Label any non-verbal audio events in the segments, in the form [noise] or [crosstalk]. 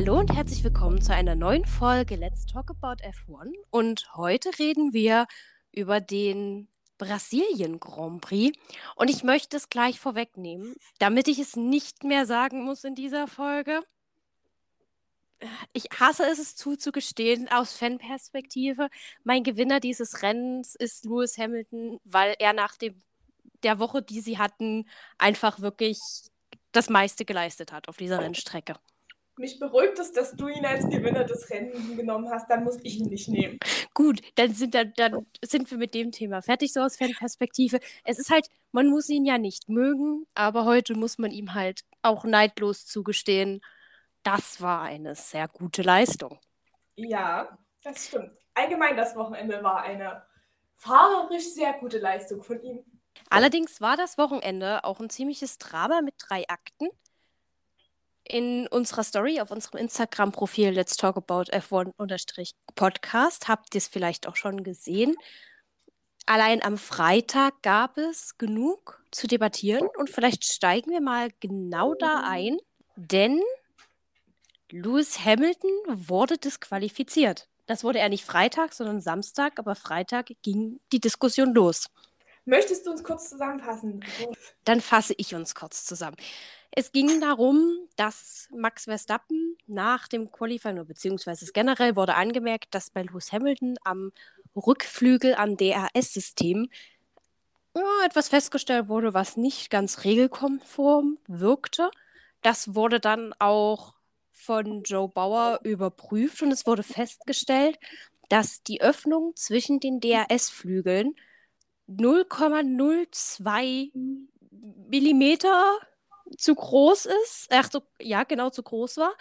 Hallo und herzlich willkommen zu einer neuen Folge Let's Talk About F1. Und heute reden wir über den Brasilien Grand Prix. Und ich möchte es gleich vorwegnehmen, damit ich es nicht mehr sagen muss in dieser Folge. Ich hasse es, es zuzugestehen aus Fanperspektive. Mein Gewinner dieses Rennens ist Lewis Hamilton, weil er nach dem, der Woche, die sie hatten, einfach wirklich das meiste geleistet hat auf dieser Rennstrecke. Mich beruhigt es, dass du ihn als Gewinner des Rennens genommen hast, dann muss ich ihn nicht nehmen. Gut, dann sind, dann, dann sind wir mit dem Thema fertig, so aus Fanperspektive. Es ist halt, man muss ihn ja nicht mögen, aber heute muss man ihm halt auch neidlos zugestehen, das war eine sehr gute Leistung. Ja, das stimmt. Allgemein das Wochenende war eine fahrerisch sehr gute Leistung von ihm. Allerdings war das Wochenende auch ein ziemliches Drama mit drei Akten. In unserer Story auf unserem Instagram-Profil Let's Talk About F1-Podcast habt ihr es vielleicht auch schon gesehen. Allein am Freitag gab es genug zu debattieren und vielleicht steigen wir mal genau da ein, denn Lewis Hamilton wurde disqualifiziert. Das wurde er nicht Freitag, sondern Samstag, aber Freitag ging die Diskussion los. Möchtest du uns kurz zusammenfassen? Dann fasse ich uns kurz zusammen. Es ging darum, dass Max Verstappen nach dem Qualifying, beziehungsweise generell wurde angemerkt, dass bei Lewis Hamilton am Rückflügel am DRS-System äh, etwas festgestellt wurde, was nicht ganz regelkonform wirkte. Das wurde dann auch von Joe Bauer überprüft und es wurde festgestellt, dass die Öffnung zwischen den DRS-Flügeln 0,02 Millimeter zu groß ist. Ach so, ja, genau, zu groß war.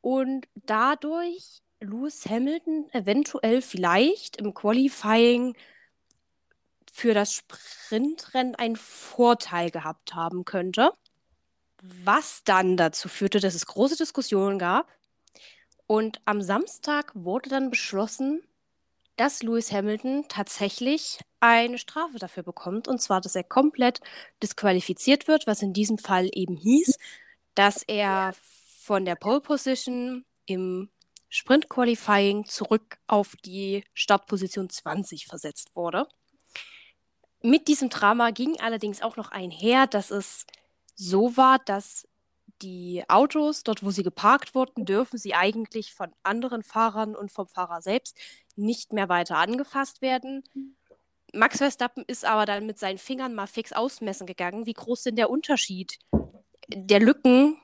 Und dadurch Lewis Hamilton eventuell vielleicht im Qualifying für das Sprintrennen einen Vorteil gehabt haben könnte. Was dann dazu führte, dass es große Diskussionen gab. Und am Samstag wurde dann beschlossen, dass Lewis Hamilton tatsächlich eine Strafe dafür bekommt. Und zwar, dass er komplett disqualifiziert wird, was in diesem Fall eben hieß, dass er von der Pole Position im Sprint Qualifying zurück auf die Startposition 20 versetzt wurde. Mit diesem Drama ging allerdings auch noch einher, dass es so war, dass die Autos, dort wo sie geparkt wurden, dürfen sie eigentlich von anderen Fahrern und vom Fahrer selbst nicht mehr weiter angefasst werden. Max Verstappen ist aber dann mit seinen Fingern mal fix ausmessen gegangen, wie groß denn der Unterschied der Lücken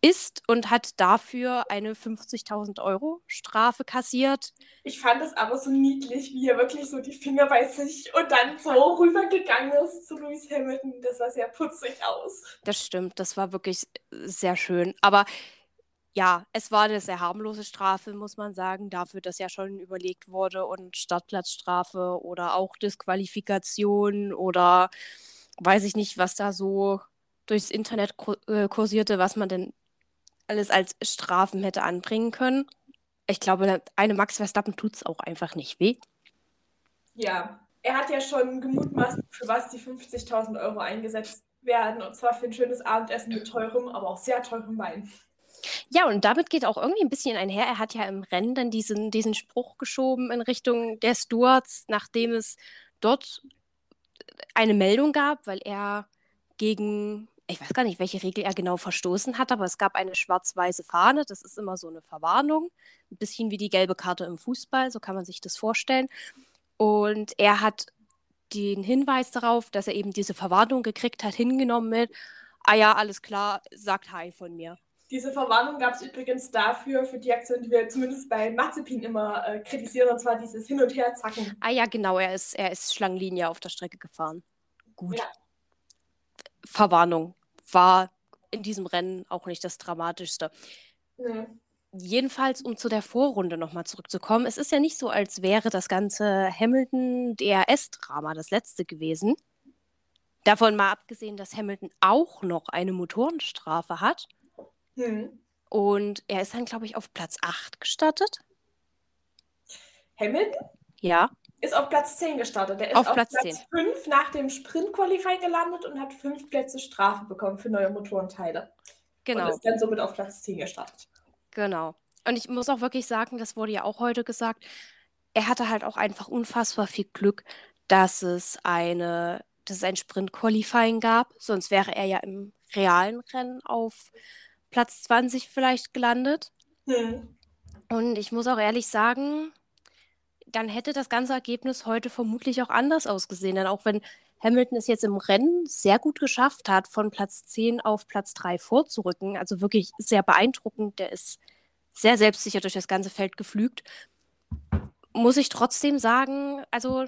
ist und hat dafür eine 50.000 Euro Strafe kassiert. Ich fand es aber so niedlich, wie er wirklich so die Finger bei sich und dann so rübergegangen ist zu Lewis Hamilton. Das sah sehr putzig aus. Das stimmt, das war wirklich sehr schön. Aber ja, es war eine sehr harmlose Strafe, muss man sagen, dafür, dass ja schon überlegt wurde und Startplatzstrafe oder auch Disqualifikation oder weiß ich nicht, was da so durchs Internet äh, kursierte, was man denn alles als Strafen hätte anbringen können. Ich glaube, eine Max Verstappen tut es auch einfach nicht weh. Ja, er hat ja schon gemutmaßt, für was die 50.000 Euro eingesetzt werden. Und zwar für ein schönes Abendessen mit teurem, aber auch sehr teurem Wein. Ja, und damit geht auch irgendwie ein bisschen einher. Er hat ja im Rennen dann diesen, diesen Spruch geschoben in Richtung der Stewards, nachdem es dort eine Meldung gab, weil er gegen, ich weiß gar nicht, welche Regel er genau verstoßen hat, aber es gab eine schwarz-weiße Fahne. Das ist immer so eine Verwarnung. Ein bisschen wie die gelbe Karte im Fußball, so kann man sich das vorstellen. Und er hat den Hinweis darauf, dass er eben diese Verwarnung gekriegt hat, hingenommen mit, ah ja, alles klar, sagt Hi von mir. Diese Verwarnung gab es übrigens dafür, für die Aktion, die wir zumindest bei Mazepin immer äh, kritisieren, und zwar dieses Hin- und Her-Zacken. Ah ja, genau, er ist, er ist Schlangenlinie auf der Strecke gefahren. Gut. Ja. Verwarnung war in diesem Rennen auch nicht das Dramatischste. Nee. Jedenfalls, um zu der Vorrunde nochmal zurückzukommen, es ist ja nicht so, als wäre das ganze Hamilton-DRS-Drama das letzte gewesen. Davon mal abgesehen, dass Hamilton auch noch eine Motorenstrafe hat Mhm. Und er ist dann, glaube ich, auf Platz 8 gestartet. Hamilton? Ja. Ist auf Platz 10 gestartet. Er ist auf, auf Platz, Platz 5 nach dem Sprint-Qualifying gelandet und hat fünf Plätze Strafe bekommen für neue Motorenteile. Genau. Und ist dann somit auf Platz 10 gestartet. Genau. Und ich muss auch wirklich sagen, das wurde ja auch heute gesagt, er hatte halt auch einfach unfassbar viel Glück, dass es eine, dass es ein Sprint-Qualifying gab. Sonst wäre er ja im realen Rennen auf Platz 20 vielleicht gelandet. Hm. Und ich muss auch ehrlich sagen, dann hätte das ganze Ergebnis heute vermutlich auch anders ausgesehen. Denn auch wenn Hamilton es jetzt im Rennen sehr gut geschafft hat, von Platz 10 auf Platz 3 vorzurücken, also wirklich sehr beeindruckend, der ist sehr selbstsicher durch das ganze Feld geflügt, muss ich trotzdem sagen, also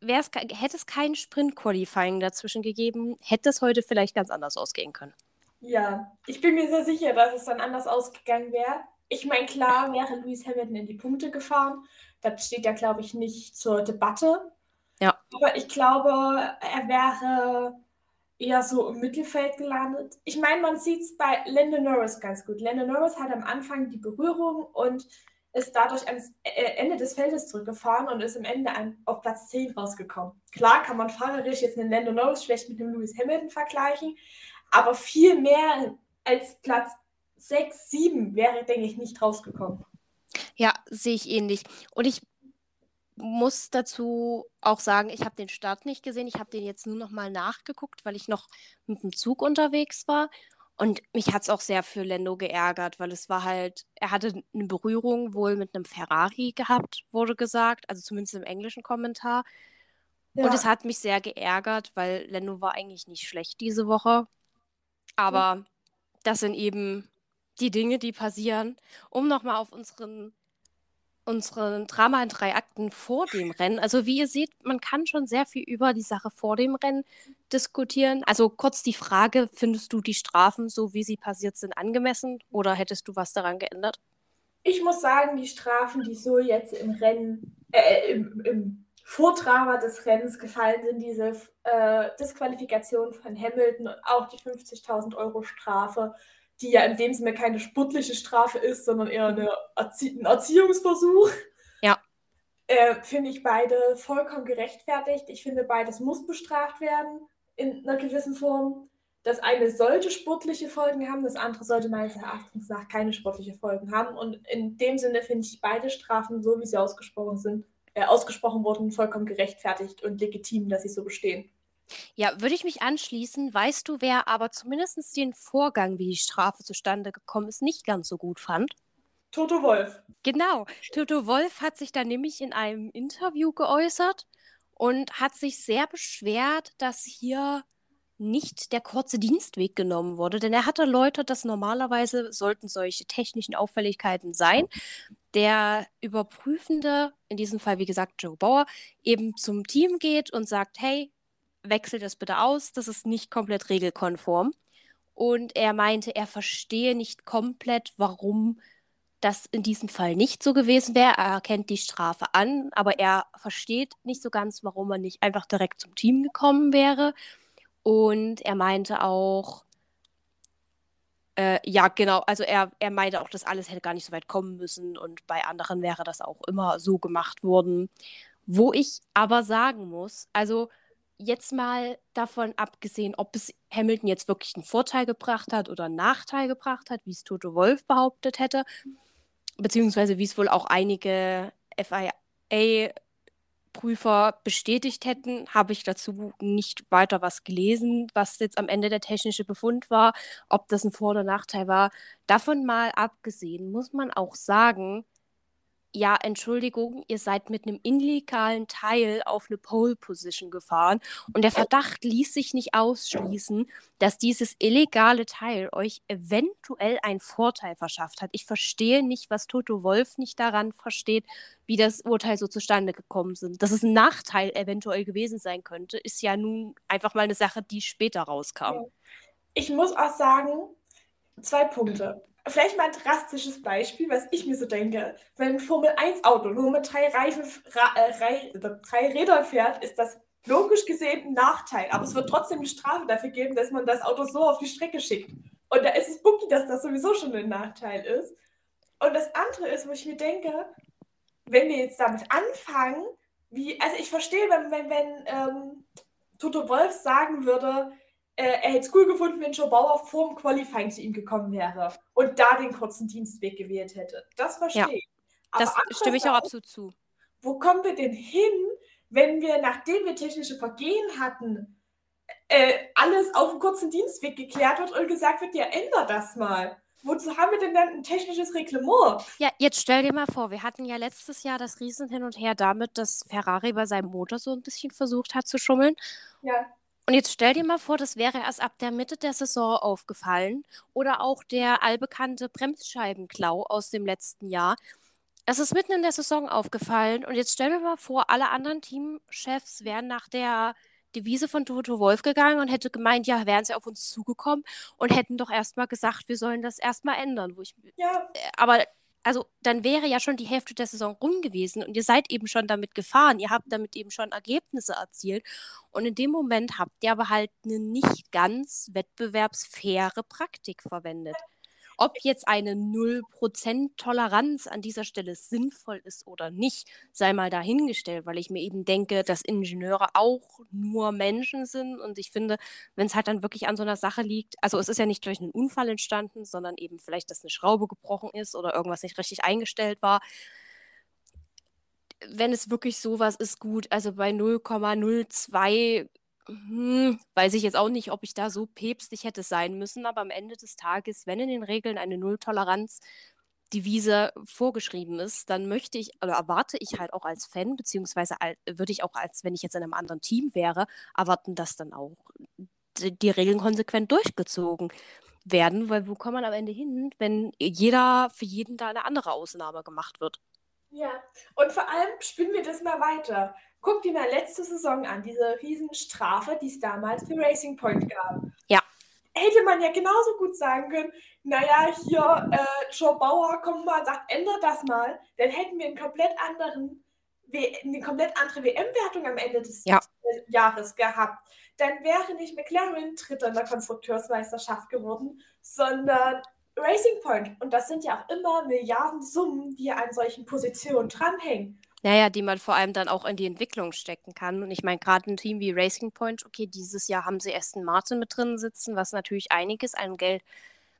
hätte es kein Sprint-Qualifying dazwischen gegeben, hätte es heute vielleicht ganz anders ausgehen können. Ja, ich bin mir sehr sicher, dass es dann anders ausgegangen wäre. Ich meine, klar wäre Lewis Hamilton in die Punkte gefahren. Das steht ja, glaube ich, nicht zur Debatte. Ja. Aber ich glaube, er wäre eher so im Mittelfeld gelandet. Ich meine, man sieht es bei Lando Norris ganz gut. Lando Norris hat am Anfang die Berührung und ist dadurch ans äh, Ende des Feldes zurückgefahren und ist am Ende auf Platz 10 rausgekommen. Klar kann man fahrerisch jetzt einen Lando Norris schlecht mit dem Lewis Hamilton vergleichen, aber viel mehr als Platz 6, 7 wäre, denke ich, nicht rausgekommen. Ja, sehe ich ähnlich. Und ich muss dazu auch sagen, ich habe den Start nicht gesehen. Ich habe den jetzt nur noch mal nachgeguckt, weil ich noch mit dem Zug unterwegs war. Und mich hat es auch sehr für Lando geärgert, weil es war halt, er hatte eine Berührung wohl mit einem Ferrari gehabt, wurde gesagt, also zumindest im englischen Kommentar. Ja. Und es hat mich sehr geärgert, weil Lando war eigentlich nicht schlecht diese Woche. Aber mhm. das sind eben die Dinge, die passieren. Um nochmal auf unseren, unseren Drama in drei Akten vor dem Rennen. Also wie ihr seht, man kann schon sehr viel über die Sache vor dem Rennen diskutieren. Also kurz die Frage, findest du die Strafen, so wie sie passiert sind, angemessen oder hättest du was daran geändert? Ich muss sagen, die Strafen, die so jetzt im Rennen, äh, im, im Vordrama des Rennens gefallen sind, diese äh, Disqualifikation von Hamilton und auch die 50.000 Euro Strafe, die ja in dem Sinne keine sportliche Strafe ist, sondern eher eine Erzie ein Erziehungsversuch. Ja. Äh, finde ich beide vollkommen gerechtfertigt. Ich finde, beides muss bestraft werden in einer gewissen Form. Das eine sollte sportliche Folgen haben, das andere sollte meines Erachtens nach keine sportliche Folgen haben. Und in dem Sinne finde ich beide Strafen, so wie sie ausgesprochen sind, äh, ausgesprochen wurden, vollkommen gerechtfertigt und legitim, dass sie so bestehen. Ja, würde ich mich anschließen. Weißt du, wer aber zumindest den Vorgang, wie die Strafe zustande gekommen ist, nicht ganz so gut fand? Toto Wolf. Genau. Toto Wolf hat sich dann nämlich in einem Interview geäußert und hat sich sehr beschwert, dass hier nicht der kurze Dienstweg genommen wurde, denn er hat erläutert, dass normalerweise sollten solche technischen Auffälligkeiten sein, der Überprüfende, in diesem Fall wie gesagt Joe Bauer, eben zum Team geht und sagt, hey, wechselt das bitte aus, das ist nicht komplett regelkonform. Und er meinte, er verstehe nicht komplett, warum das in diesem Fall nicht so gewesen wäre. Er erkennt die Strafe an, aber er versteht nicht so ganz, warum er nicht einfach direkt zum Team gekommen wäre. Und er meinte auch, äh, ja, genau, also er, er meinte auch, dass alles hätte gar nicht so weit kommen müssen und bei anderen wäre das auch immer so gemacht worden. Wo ich aber sagen muss, also jetzt mal davon abgesehen, ob es Hamilton jetzt wirklich einen Vorteil gebracht hat oder einen Nachteil gebracht hat, wie es Toto Wolf behauptet hätte, beziehungsweise wie es wohl auch einige FIA-Prüfer bestätigt hätten, habe ich dazu nicht weiter was gelesen, was jetzt am Ende der technische Befund war, ob das ein Vor- oder Nachteil war. Davon mal abgesehen muss man auch sagen, ja, Entschuldigung, ihr seid mit einem illegalen Teil auf eine Pole Position gefahren und der Verdacht ließ sich nicht ausschließen, dass dieses illegale Teil euch eventuell einen Vorteil verschafft hat. Ich verstehe nicht, was Toto Wolf nicht daran versteht, wie das Urteil so zustande gekommen sind. Dass es ein Nachteil eventuell gewesen sein könnte, ist ja nun einfach mal eine Sache, die später rauskam. Ich muss auch sagen, zwei Punkte vielleicht mal ein drastisches Beispiel, was ich mir so denke. Wenn ein Formel-1-Auto nur mit drei, Reifen, äh, drei Rädern fährt, ist das logisch gesehen ein Nachteil. Aber es wird trotzdem eine Strafe dafür geben, dass man das Auto so auf die Strecke schickt. Und da ist es Bookie, dass das sowieso schon ein Nachteil ist. Und das andere ist, wo ich mir denke, wenn wir jetzt damit anfangen, wie, also ich verstehe, wenn, wenn, wenn ähm, Toto Wolf sagen würde, äh, er hätte es cool gefunden, wenn Joe Bauer vor dem Qualifying zu ihm gekommen wäre und da den kurzen Dienstweg gewählt hätte. Das verstehe Ja. ich. Das stimme ich auch absolut zu. Wo kommen wir denn hin, wenn wir, nachdem wir technische Vergehen hatten, äh, alles auf dem kurzen Dienstweg geklärt wird und gesagt wird, ja, ändert das mal. Wozu haben wir denn dann ein technisches Reglement? Ja, jetzt stell dir mal vor, wir hatten ja letztes Jahr das Riesen hin und her damit, dass Ferrari bei seinem Motor so ein bisschen versucht hat zu schummeln. Ja, Und jetzt stell dir mal vor, das wäre erst ab der Mitte der Saison aufgefallen. Oder auch der allbekannte Bremsscheibenklau aus dem letzten Jahr. Es ist mitten in der Saison aufgefallen. Und jetzt stell dir mal vor, alle anderen Teamchefs wären nach der Devise von Toto Wolf gegangen und hätte gemeint, ja, wären sie auf uns zugekommen und hätten doch erstmal gesagt, wir sollen das erstmal ändern. Wo ich, ja, aber also dann wäre ja schon die Hälfte der Saison rum gewesen und ihr seid eben schon damit gefahren, ihr habt damit eben schon Ergebnisse erzielt und in dem Moment habt ihr aber halt eine nicht ganz wettbewerbsfaire Praktik verwendet. Ob jetzt eine 0% Toleranz an dieser Stelle sinnvoll ist oder nicht, sei mal dahingestellt, weil ich mir eben denke, dass Ingenieure auch nur Menschen sind und ich finde, wenn es halt dann wirklich an so einer Sache liegt, also es ist ja nicht durch einen Unfall entstanden, sondern eben vielleicht, dass eine Schraube gebrochen ist oder irgendwas nicht richtig eingestellt war. Wenn es wirklich sowas ist, gut. Also bei 0,02 hm, weiß ich jetzt auch nicht, ob ich da so päpstlich hätte sein müssen, aber am Ende des Tages, wenn in den Regeln eine Nulltoleranz-Devise vorgeschrieben ist, dann möchte ich oder erwarte ich halt auch als Fan, beziehungsweise würde ich auch als, wenn ich jetzt in einem anderen Team wäre, erwarten, dass dann auch die, die Regeln konsequent durchgezogen werden, weil wo kommt man am Ende hin, wenn jeder für jeden da eine andere Ausnahme gemacht wird? ja. Und vor allem spinnen wir das mal weiter. Guck dir mal letzte Saison an, diese Riesenstrafe, die es damals für Racing Point gab. Ja. Hätte man ja genauso gut sagen können, naja, hier, äh, Joe Bauer kommt mal und sagt, ändert das mal. Dann hätten wir einen komplett anderen, eine komplett andere WM-Wertung am Ende des Ja. Jahres gehabt. Dann wäre nicht McLaren Dritter in der Konstrukteursmeisterschaft geworden, sondern Racing Point. Und das sind ja auch immer Milliardensummen, die an solchen Positionen dranhängen. Naja, die man vor allem dann auch in die Entwicklung stecken kann. Und ich meine, gerade ein Team wie Racing Point, okay, dieses Jahr haben sie Aston Martin mit drin sitzen, was natürlich einiges an Geld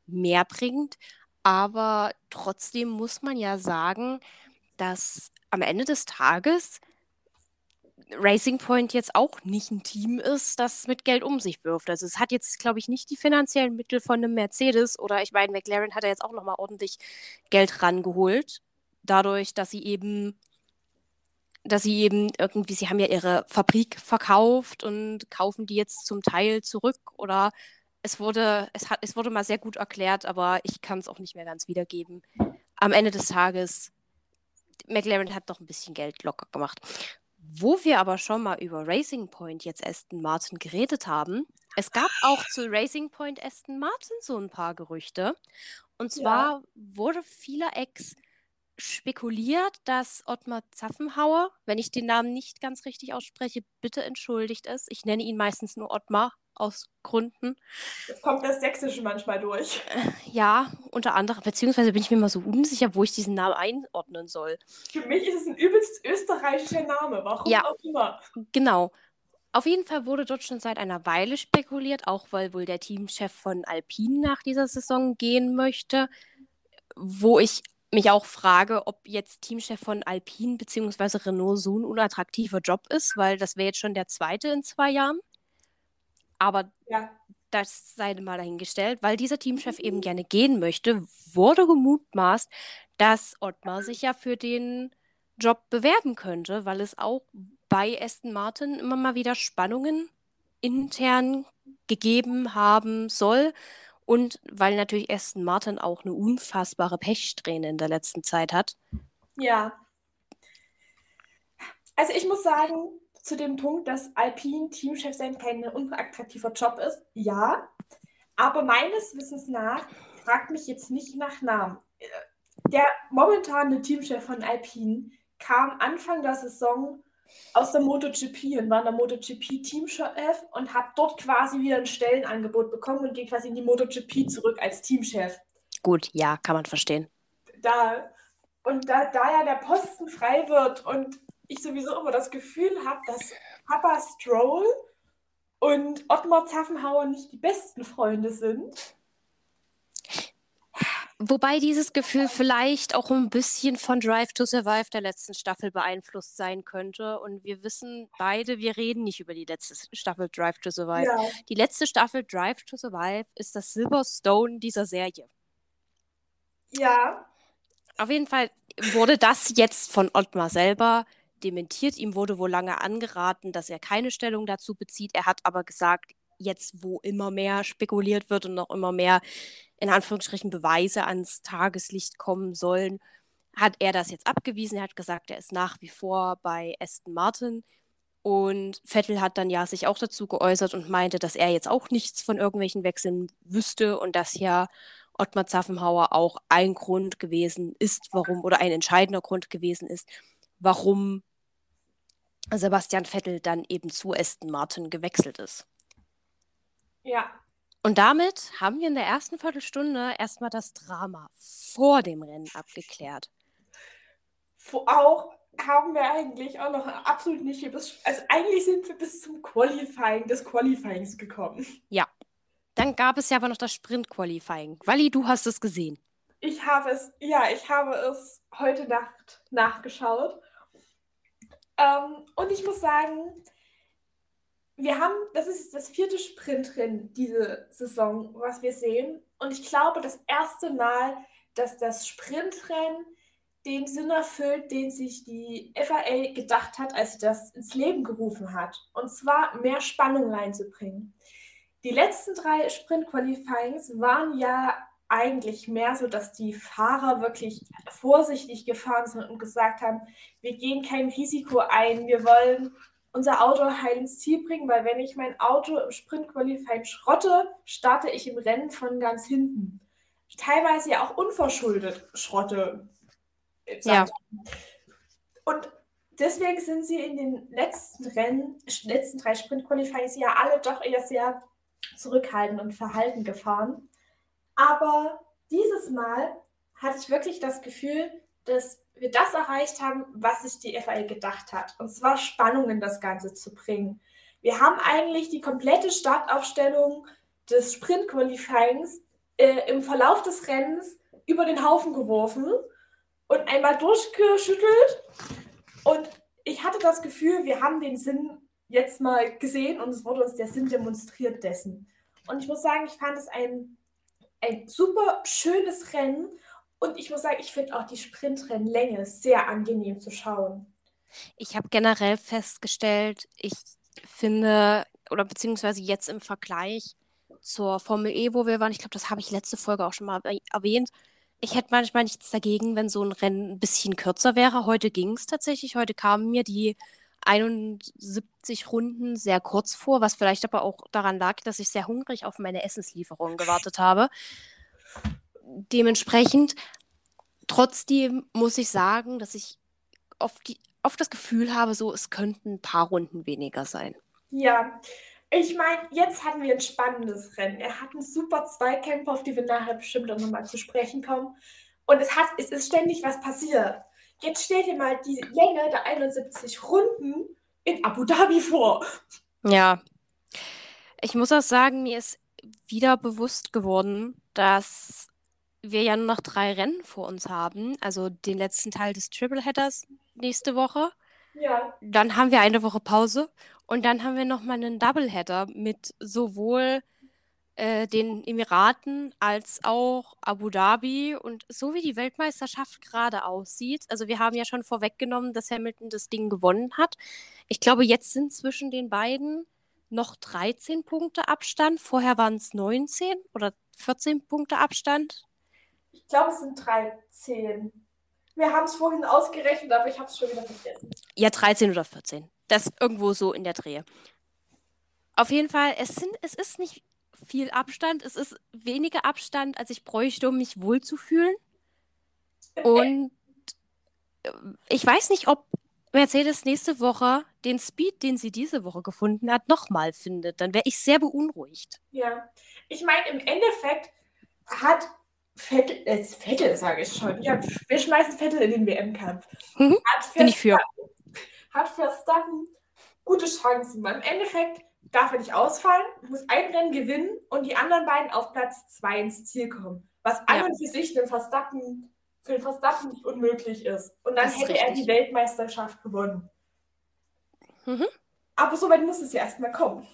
mehr bringt. Aber trotzdem muss man ja sagen, dass am Ende des Tages Racing Point jetzt auch nicht ein Team ist, das mit Geld um sich wirft. Also es hat jetzt, glaube ich, nicht die finanziellen Mittel von einem Mercedes oder ich meine, McLaren hat ja jetzt auch nochmal ordentlich Geld rangeholt, dadurch, dass sie eben dass sie eben irgendwie, sie haben ja ihre Fabrik verkauft und kaufen die jetzt zum Teil zurück oder es wurde, es hat, es wurde mal sehr gut erklärt, aber ich kann es auch nicht mehr ganz wiedergeben. Am Ende des Tages, McLaren hat doch ein bisschen Geld locker gemacht. Wo wir aber schon mal über Racing Point jetzt Aston Martin geredet haben, es gab auch zu Racing Point Aston Martin so ein paar Gerüchte. Und Ja. zwar wurde vielerorts spekuliert, dass Ottmar Zaffenhauer, wenn ich den Namen nicht ganz richtig ausspreche, bitte entschuldigt es. Ich nenne ihn meistens nur Ottmar aus Gründen. Es kommt das Sächsische manchmal durch. Ja, unter anderem, beziehungsweise bin ich mir mal so unsicher, wo ich diesen Namen einordnen soll. Für mich ist es ein übelst österreichischer Name, warum Ja. auch immer. Genau. Auf jeden Fall wurde dort schon seit einer Weile spekuliert, auch weil wohl der Teamchef von Alpine nach dieser Saison gehen möchte, wo ich mich auch frage, ob jetzt Teamchef von Alpine bzw. Renault so ein unattraktiver Job ist, weil das wäre jetzt schon der zweite in zwei Jahren. Aber Ja. das sei mal dahingestellt, weil dieser Teamchef eben gerne gehen möchte, wurde gemutmaßt, dass Ottmar sich ja für den Job bewerben könnte, weil es auch bei Aston Martin immer mal wieder Spannungen intern gegeben haben soll und weil natürlich Aston Martin auch eine unfassbare Pechsträhne in der letzten Zeit hat. Ja. Also ich muss sagen, zu dem Punkt, dass Alpine Teamchef sein kein unattraktiver Job ist, ja. Aber meines Wissens nach, fragt mich jetzt nicht nach Namen. Der momentane Teamchef von Alpine kam Anfang der Saison aus der MotoGP und war in der MotoGP Teamchef und hat dort quasi wieder ein Stellenangebot bekommen und geht quasi in die MotoGP zurück als Teamchef. Gut, ja, kann man verstehen. da und da, da ja der Posten frei wird und ich sowieso immer das Gefühl habe, dass Papa Stroll und Ottmar Zaffenhauer nicht die besten Freunde sind. Wobei dieses Gefühl vielleicht auch ein bisschen von Drive to Survive der letzten Staffel beeinflusst sein könnte. Und wir wissen beide, wir reden nicht über die letzte Staffel Drive to Survive. Ja. Die letzte Staffel Drive to Survive ist das Silverstone dieser Serie. Ja. Auf jeden Fall wurde das jetzt von Ottmar selber dementiert. Ihm wurde wohl lange angeraten, dass er keine Stellung dazu bezieht. Er hat aber gesagt, jetzt, wo immer mehr spekuliert wird und noch immer mehr in Anführungsstrichen Beweise ans Tageslicht kommen sollen, hat er das jetzt abgewiesen. Er hat gesagt, er ist nach wie vor bei Aston Martin. Und Vettel hat dann ja sich auch dazu geäußert und meinte, dass er jetzt auch nichts von irgendwelchen Wechseln wüsste und dass ja Ottmar Zaffenhauer auch ein Grund gewesen ist, warum, oder ein entscheidender Grund gewesen ist, warum Sebastian Vettel dann eben zu Aston Martin gewechselt ist. Ja, und damit haben wir in der ersten Viertelstunde erstmal das Drama vor dem Rennen abgeklärt. Auch haben wir eigentlich auch noch absolut nicht bis, also eigentlich sind wir bis zum Qualifying des Qualifyings gekommen. Ja. Dann gab es ja aber noch das Sprint-Qualifying. Wally, du hast es gesehen. Ich habe es, ja, ich habe es heute Nacht nachgeschaut. Ähm, und ich muss sagen, wir haben, das ist das vierte Sprintrennen diese Saison, was wir sehen. Und ich glaube, das erste Mal, dass das Sprintrennen den Sinn erfüllt, den sich die FAA gedacht hat, als sie das ins Leben gerufen hat. Und zwar mehr Spannung reinzubringen. Die letzten drei Sprint-Qualifyings waren ja eigentlich mehr so, dass die Fahrer wirklich vorsichtig gefahren sind und gesagt haben, wir gehen kein Risiko ein, wir wollen unser Auto heil ins Ziel bringen, weil wenn ich mein Auto im Sprint-Qualifying schrotte, starte ich im Rennen von ganz hinten. Teilweise ja auch unverschuldet schrotte. Ja. Und deswegen sind sie in den letzten Rennen, letzten drei Sprint-Qualifyings ja alle doch eher sehr zurückhaltend und verhalten gefahren. Aber dieses Mal hatte ich wirklich das Gefühl, dass wir das erreicht haben, was sich die FAI gedacht hat. Und zwar Spannung in das Ganze zu bringen. Wir haben eigentlich die komplette Startaufstellung des Sprint-Qualifyings äh, im Verlauf des Rennens über den Haufen geworfen und einmal durchgeschüttelt. Und ich hatte das Gefühl, wir haben den Sinn jetzt mal gesehen und es wurde uns der Sinn demonstriert dessen. Und ich muss sagen, ich fand es ein, ein super schönes Rennen und ich muss sagen, ich finde auch die Sprintrennlänge sehr angenehm zu schauen. Ich habe generell festgestellt, ich finde, oder beziehungsweise jetzt im Vergleich zur Formel E, wo wir waren, ich glaube, das habe ich letzte Folge auch schon mal erwähnt. Ich hätte manchmal nichts dagegen, wenn so ein Rennen ein bisschen kürzer wäre. Heute ging es tatsächlich. Heute kamen mir die 71 Runden sehr kurz vor, was vielleicht aber auch daran lag, dass ich sehr hungrig auf meine Essenslieferung gewartet habe dementsprechend, trotzdem muss ich sagen, dass ich oft, die, oft das Gefühl habe, so es könnten ein paar Runden weniger sein. Ja, ich meine, jetzt hatten wir ein spannendes Rennen. Er hat einen super Zweikämpfer, auf die wir nachher bestimmt auch nochmal zu sprechen kommen. Und es, hat, es ist ständig was passiert. Jetzt stell dir mal die Länge der 71 Runden in Abu Dhabi vor. Ja. Ich muss auch sagen, mir ist wieder bewusst geworden, dass wir ja nur noch drei Rennen vor uns haben, also den letzten Teil des Tripleheaders nächste Woche. Ja. Dann haben wir eine Woche Pause und dann haben wir nochmal einen Doubleheader mit sowohl äh, den Emiraten als auch Abu Dhabi und so wie die Weltmeisterschaft gerade aussieht. Also wir haben ja schon vorweggenommen, dass Hamilton das Ding gewonnen hat. Ich glaube, jetzt sind zwischen den beiden noch 13 Punkte Abstand. Vorher waren es 19 oder 14 Punkte Abstand. Ich glaube, es sind 13. Wir haben es vorhin ausgerechnet, aber ich habe es schon wieder vergessen. Ja, 13 oder 14. Das irgendwo so in der Dreh. Auf jeden Fall, es, sind, es ist nicht viel Abstand. Es ist weniger Abstand, als ich bräuchte, um mich wohlzufühlen. Und äh, ich weiß nicht, ob Mercedes nächste Woche den Speed, den sie diese Woche gefunden hat, nochmal findet. Dann wäre ich sehr beunruhigt. Ja, ich meine, im Endeffekt hat Vettel, äh, Vettel sage ich schon. Ja, wir schmeißen Vettel in den WM-Kampf. Mhm. Bin ich für. Hat Verstappen gute Chancen. Im Endeffekt darf er nicht ausfallen, muss ein Rennen gewinnen und die anderen beiden auf Platz 2 ins Ziel kommen. Was an und für sich den Verstappen, für den Verstappen nicht unmöglich ist. Und dann hätte er die Weltmeisterschaft gewonnen. Mhm. Aber so weit muss es ja erstmal kommen.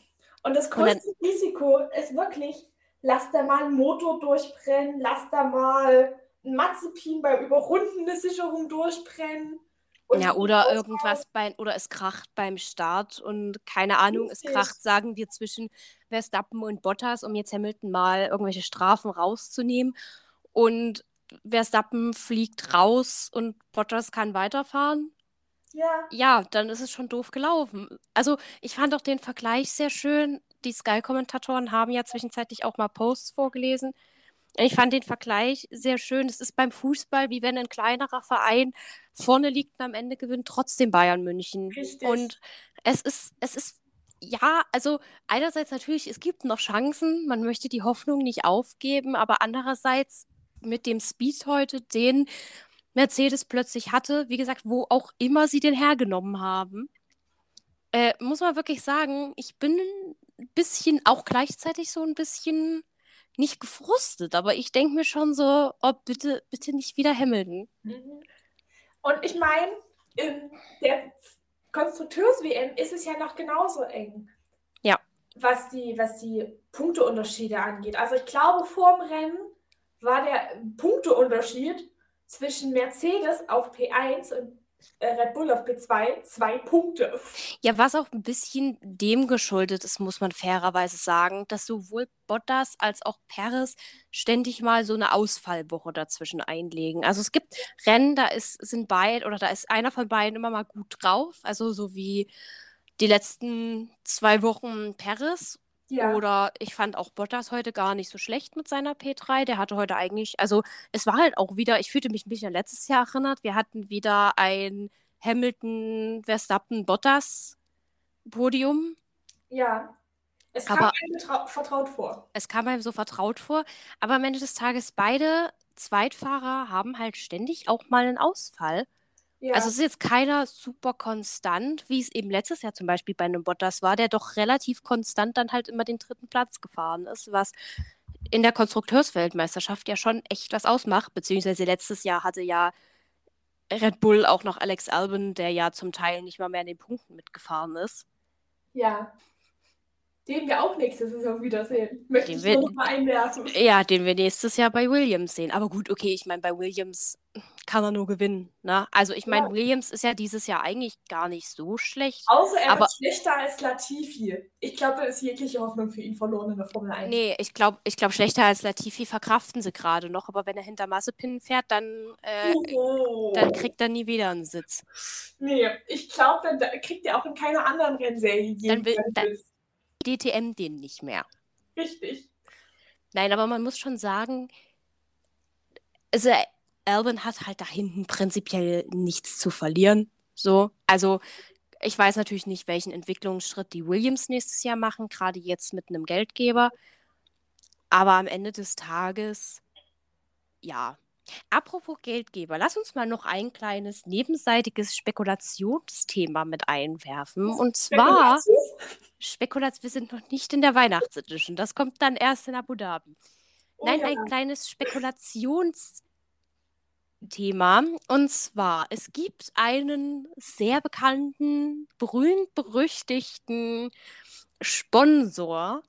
Und das größte und Risiko ist wirklich, lass da mal einen Motor durchbrennen, lass da mal ein Mazepin beim Überrunden eine Sicherung durchbrennen. ja, oder irgendwas beim, oder es kracht beim Start und keine Ahnung, es kracht, sagen wir, zwischen Verstappen und Bottas, um jetzt Hamilton mal irgendwelche Strafen rauszunehmen. Und Verstappen fliegt raus und Bottas kann weiterfahren. Ja. Ja, dann ist es schon doof gelaufen. Also, ich fand auch den Vergleich sehr schön. Die Sky-Kommentatoren haben ja zwischenzeitlich auch mal Posts vorgelesen. Ich fand den Vergleich sehr schön. Es ist beim Fußball, wie wenn ein kleinerer Verein vorne liegt und am Ende gewinnt trotzdem Bayern München. Richtig. Und es ist, es ist, ja, also einerseits natürlich, es gibt noch Chancen, man möchte die Hoffnung nicht aufgeben, aber andererseits mit dem Speed heute, den Mercedes plötzlich hatte, wie gesagt, wo auch immer sie den hergenommen haben, äh, muss man wirklich sagen, ich bin bisschen, auch gleichzeitig so ein bisschen nicht gefrustet, aber ich denke mir schon so, oh, bitte, bitte nicht wieder Hamilton. Mhm. Und ich meine, in der Konstrukteurs-WM ist es ja noch genauso eng. Ja. Was die, was die Punkteunterschiede angeht. Also ich glaube, vor dem Rennen war der Punkteunterschied zwischen Mercedes auf P1 und Red Bull auf P2 zwei Punkte. Ja, was auch ein bisschen dem geschuldet ist, muss man fairerweise sagen, dass sowohl Bottas als auch Perez ständig mal so eine Ausfallwoche dazwischen einlegen. Also es gibt Rennen, da ist, sind beide oder da ist einer von beiden immer mal gut drauf, also so wie die letzten zwei Wochen Perez ja. Oder ich fand auch Bottas heute gar nicht so schlecht mit seiner P3. Der hatte heute eigentlich, also es war halt auch wieder, ich fühlte mich ein bisschen an letztes Jahr erinnert. Wir hatten wieder ein Hamilton, Verstappen, Bottas Podium. Ja. Es kam aber, einem vertraut vor. Es kam einem so vertraut vor. Aber am Ende des Tages, beide Zweitfahrer haben halt ständig auch mal einen Ausfall. Ja. Also es ist jetzt keiner super konstant, wie es eben letztes Jahr zum Beispiel bei einem Bottas war, der doch relativ konstant dann halt immer den dritten Platz gefahren ist, was in der Konstrukteursweltmeisterschaft ja schon echt was ausmacht, beziehungsweise letztes Jahr hatte ja Red Bull auch noch Alex Albon, der ja zum Teil nicht mal mehr in den Punkten mitgefahren ist. Ja. Den wir auch nächstes Jahr wiedersehen. Möchte den ich wir, noch mal einwerfen. Ja, den wir nächstes Jahr bei Williams sehen. Aber gut, okay, ich meine, bei Williams kann er nur gewinnen. Ne? Also ich meine, ja. Williams ist ja dieses Jahr eigentlich gar nicht so schlecht. Außer er aber, ist schlechter als Latifi. Ich glaube, da ist jegliche Hoffnung für ihn verloren in der Formel 1. Nee, ich glaube, ich glaub, schlechter als Latifi verkraften sie gerade noch. Aber wenn er hinter Massepin fährt, dann, äh, oh. dann kriegt er nie wieder einen Sitz. Nee, ich glaube, dann kriegt er auch in keiner anderen Rennserie dann will, dann, DTM den nicht mehr. Richtig. Nein, aber man muss schon sagen, also Alvin hat halt da hinten prinzipiell nichts zu verlieren. So, also ich weiß natürlich nicht, welchen Entwicklungsschritt die Williams nächstes Jahr machen, gerade jetzt mit einem Geldgeber. Aber am Ende des Tages, ja, Apropos Geldgeber, lass uns mal noch ein kleines nebenseitiges Spekulationsthema mit einwerfen. Und zwar Spekulat wir sind noch nicht in der Weihnachtsedition. Das kommt dann erst in Abu Dhabi. Oh, Nein, ja. ein kleines Spekulationsthema. Und zwar, es gibt einen sehr bekannten, berühmt-berüchtigten Sponsor,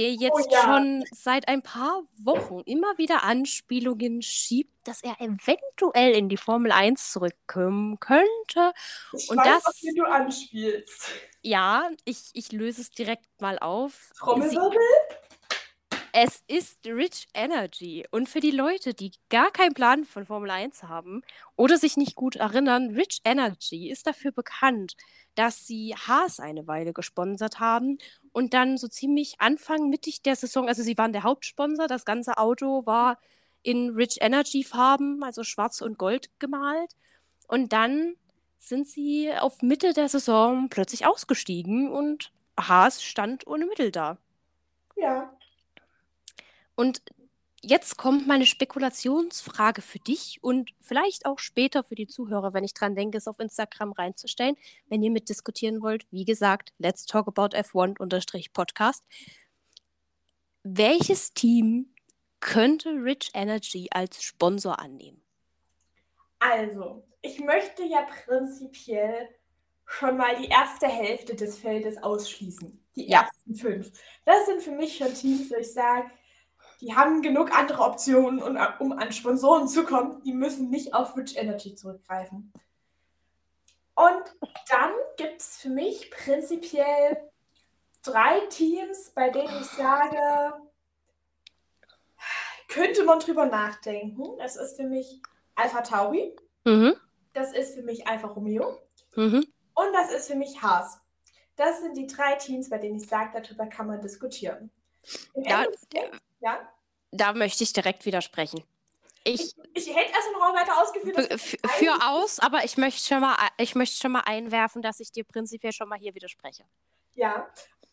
der oh jetzt oh, ja. schon seit ein paar Wochen immer wieder Anspielungen schiebt, dass er eventuell in die Formel 1 zurückkommen könnte. Ich und weiß, das, du anspielst. Ja, ich, ich löse es direkt mal auf. Trommelwirbel? Es ist Rich Energy. Und für die Leute, die gar keinen Plan von Formel 1 haben oder sich nicht gut erinnern, Rich Energy ist dafür bekannt, dass sie Haas eine Weile gesponsert haben und dann so ziemlich Anfang, mittig der Saison, also sie waren der Hauptsponsor, das ganze Auto war in Rich Energy Farben, also schwarz und gold gemalt. Und dann sind sie auf Mitte der Saison plötzlich ausgestiegen und Haas stand ohne Mittel da. Ja. Und jetzt kommt meine Spekulationsfrage für dich und vielleicht auch später für die Zuhörer, wenn ich dran denke, es auf Instagram reinzustellen. Wenn ihr mitdiskutieren wollt, wie gesagt, let's talk about F1-Podcast. Welches Team könnte Rich Energy als Sponsor annehmen? Also, ich möchte ja prinzipiell schon mal die erste Hälfte des Feldes ausschließen. Die ja. ersten fünf. Das sind für mich schon Teams, wo ich sage, die haben genug andere Optionen, um an Sponsoren zu kommen. Die müssen nicht auf Rich Energy zurückgreifen. Und dann gibt es für mich prinzipiell drei Teams, bei denen ich sage, könnte man drüber nachdenken. Das ist für mich Alpha Tauri. Mhm. Das ist für mich Alfa Romeo. Mhm. Und das ist für mich Haas. Das sind die drei Teams, bei denen ich sage, darüber kann man diskutieren. Ja, ja, Da möchte ich direkt widersprechen. Ich, ich, ich hätte erst noch weiter ausgeführt. Für aus, aber ich möchte, schon mal, ich möchte schon mal einwerfen, dass ich dir prinzipiell schon mal hier widerspreche. Ja,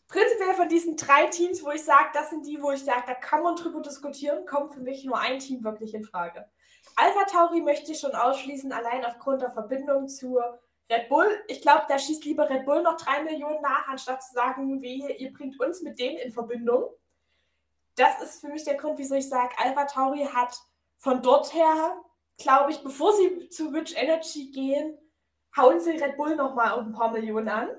prinzipiell von diesen drei Teams, wo ich sage, das sind die, wo ich sage, da kann man drüber diskutieren, kommt für mich nur ein Team wirklich in Frage. Alpha Tauri möchte ich schon ausschließen, allein aufgrund der Verbindung zur Red Bull. Ich glaube, da schießt lieber Red Bull noch drei Millionen nach, anstatt zu sagen, wie, ihr bringt uns mit denen in Verbindung. Das ist für mich der Grund, wieso ich sage, Alpha Tauri hat von dort her, glaube ich, bevor sie zu Rich Energy gehen, hauen sie Red Bull nochmal um ein paar Millionen an.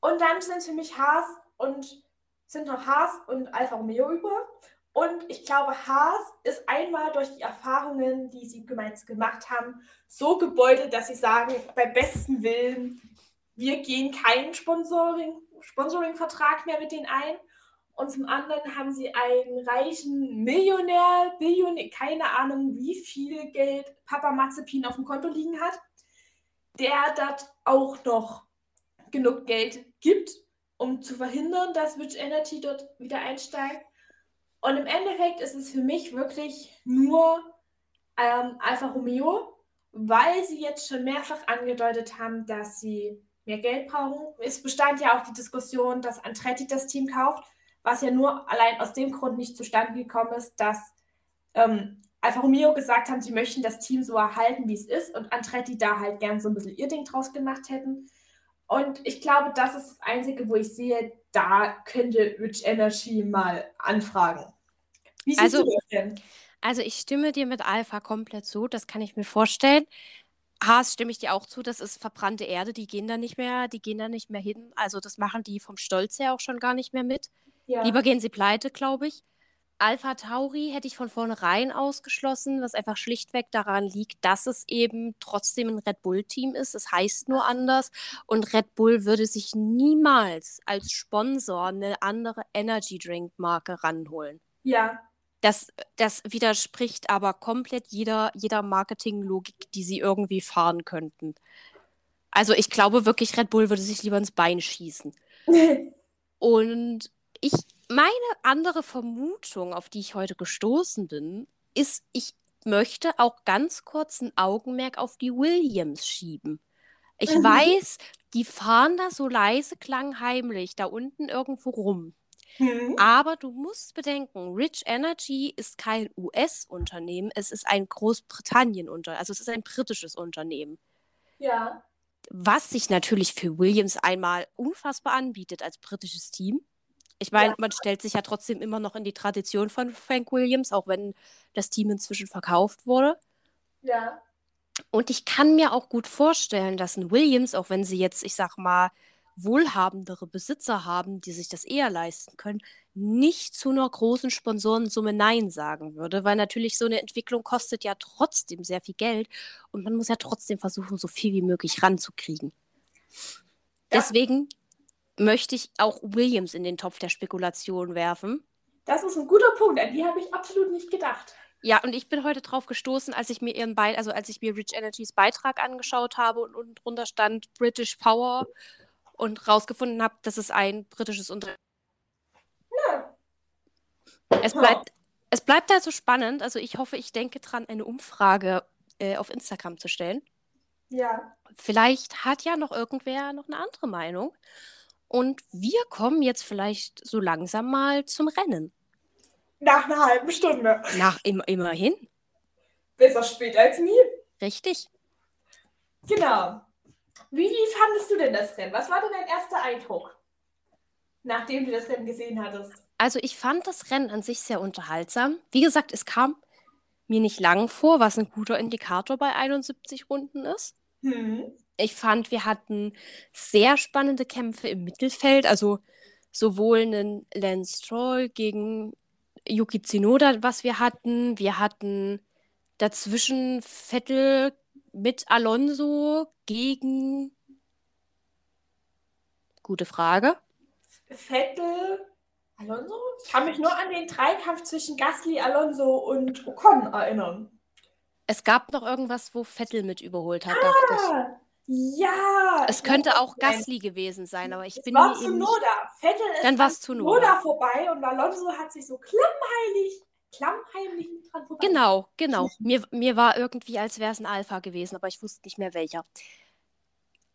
Und dann sind für mich Haas und sind noch Haas und Alfa Romeo über. Und ich glaube, Haas ist einmal durch die Erfahrungen, die sie gemeinsam gemacht haben, so gebeutelt, dass sie sagen, bei besten Willen, wir gehen keinen Sponsoring, Sponsoring-Vertrag mehr mit denen ein. Und zum anderen haben sie einen reichen Millionär, Billionär, keine Ahnung, wie viel Geld Papa Mazepin auf dem Konto liegen hat, der dort auch noch genug Geld gibt, um zu verhindern, dass Rich Energy dort wieder einsteigt. Und im Endeffekt ist es für mich wirklich nur ähm, Alfa Romeo, weil sie jetzt schon mehrfach angedeutet haben, dass sie mehr Geld brauchen. Es bestand ja auch die Diskussion, dass Andretti das Team kauft, was ja nur allein aus dem Grund nicht zustande gekommen ist, dass ähm, Alfa Romeo gesagt haben, sie möchten das Team so erhalten, wie es ist und Andretti da halt gern so ein bisschen ihr Ding draus gemacht hätten. Und ich glaube, das ist das Einzige, wo ich sehe, da könnte Rich Energy mal anfragen. Wie siehst also, du das denn? Also ich stimme dir mit Alpha komplett zu, das kann ich mir vorstellen. Haas stimme ich dir auch zu, das ist verbrannte Erde, die gehen da nicht mehr, die gehen da nicht mehr hin. Also das machen die vom Stolz her auch schon gar nicht mehr mit. Ja. Lieber gehen sie pleite, glaube ich. Alpha Tauri hätte ich von vornherein ausgeschlossen, was einfach schlichtweg daran liegt, dass es eben trotzdem ein Red Bull-Team ist. Es heißt nur anders. Und Red Bull würde sich niemals als Sponsor eine andere Energy Drink-Marke ranholen. Ja. Das, das widerspricht aber komplett jeder, jeder Marketinglogik, die sie irgendwie fahren könnten. Also ich glaube wirklich, Red Bull würde sich lieber ins Bein schießen. [laughs] Und ich, meine andere Vermutung, auf die ich heute gestoßen bin, ist, ich möchte auch ganz kurz ein Augenmerk auf die Williams schieben. Ich mhm. weiß, die fahren da so leise klangheimlich da unten irgendwo rum. Mhm. Aber du musst bedenken, Rich Energy ist kein US-Unternehmen, es ist ein Großbritannien-Unternehmen, also es ist ein britisches Unternehmen. Ja. Was sich natürlich für Williams einmal unfassbar anbietet als britisches Team. Ich meine, ja. man stellt sich ja trotzdem immer noch in die Tradition von Frank Williams, auch wenn das Team inzwischen verkauft wurde. Ja. Und ich kann mir auch gut vorstellen, dass ein Williams, auch wenn sie jetzt, ich sag mal, wohlhabendere Besitzer haben, die sich das eher leisten können, nicht zu einer großen Sponsorensumme Nein sagen würde, weil natürlich so eine Entwicklung kostet ja trotzdem sehr viel Geld und man muss ja trotzdem versuchen, so viel wie möglich ranzukriegen. Ja. Deswegen möchte ich auch Williams in den Topf der Spekulation werfen. Das ist ein guter Punkt, an die habe ich absolut nicht gedacht. Ja, und ich bin heute drauf gestoßen, als ich mir ihren Be also als ich mir Rich Energies Beitrag angeschaut habe und unten drunter stand British Power und rausgefunden habe, dass es ein britisches Unternehmen ja. Es bleibt, es bleibt also spannend. Also ich hoffe, ich denke dran, eine Umfrage äh, auf Instagram zu stellen. Ja. Vielleicht hat ja noch irgendwer noch eine andere Meinung. Und wir kommen jetzt vielleicht so langsam mal zum Rennen. Nach einer halben Stunde. Nach im, immerhin. Besser spät als nie. Richtig. Genau. Wie, wie fandest du denn das Rennen? Was war denn dein erster Eindruck, nachdem du das Rennen gesehen hattest? Also ich fand das Rennen an sich sehr unterhaltsam. Wie gesagt, es kam mir nicht lang vor, was ein guter Indikator bei 71 Runden ist. Hm. Ich fand, wir hatten sehr spannende Kämpfe im Mittelfeld. Also sowohl einen Lance Stroll gegen Yuki Tsunoda, was wir hatten. Wir hatten dazwischen Vettel mit Alonso gegen. Gute Frage. Vettel, Alonso? Ich kann mich nur an den Dreikampf zwischen Gasly, Alonso und Ocon erinnern. Es gab noch irgendwas, wo Vettel mit überholt hat, dachte ich. Ja. Es könnte auch Gasly gewesen sein, aber ich Es bin war mir eben nicht. Tsunoda. Vettel ist Dann an war's Tsunoda. Tsunoda vorbei und Alonso hat sich so klammheilig, klammheimlich dran vorbei. Genau, genau. Mir, mir war irgendwie, als wäre es ein Alpha gewesen, aber ich wusste nicht mehr welcher.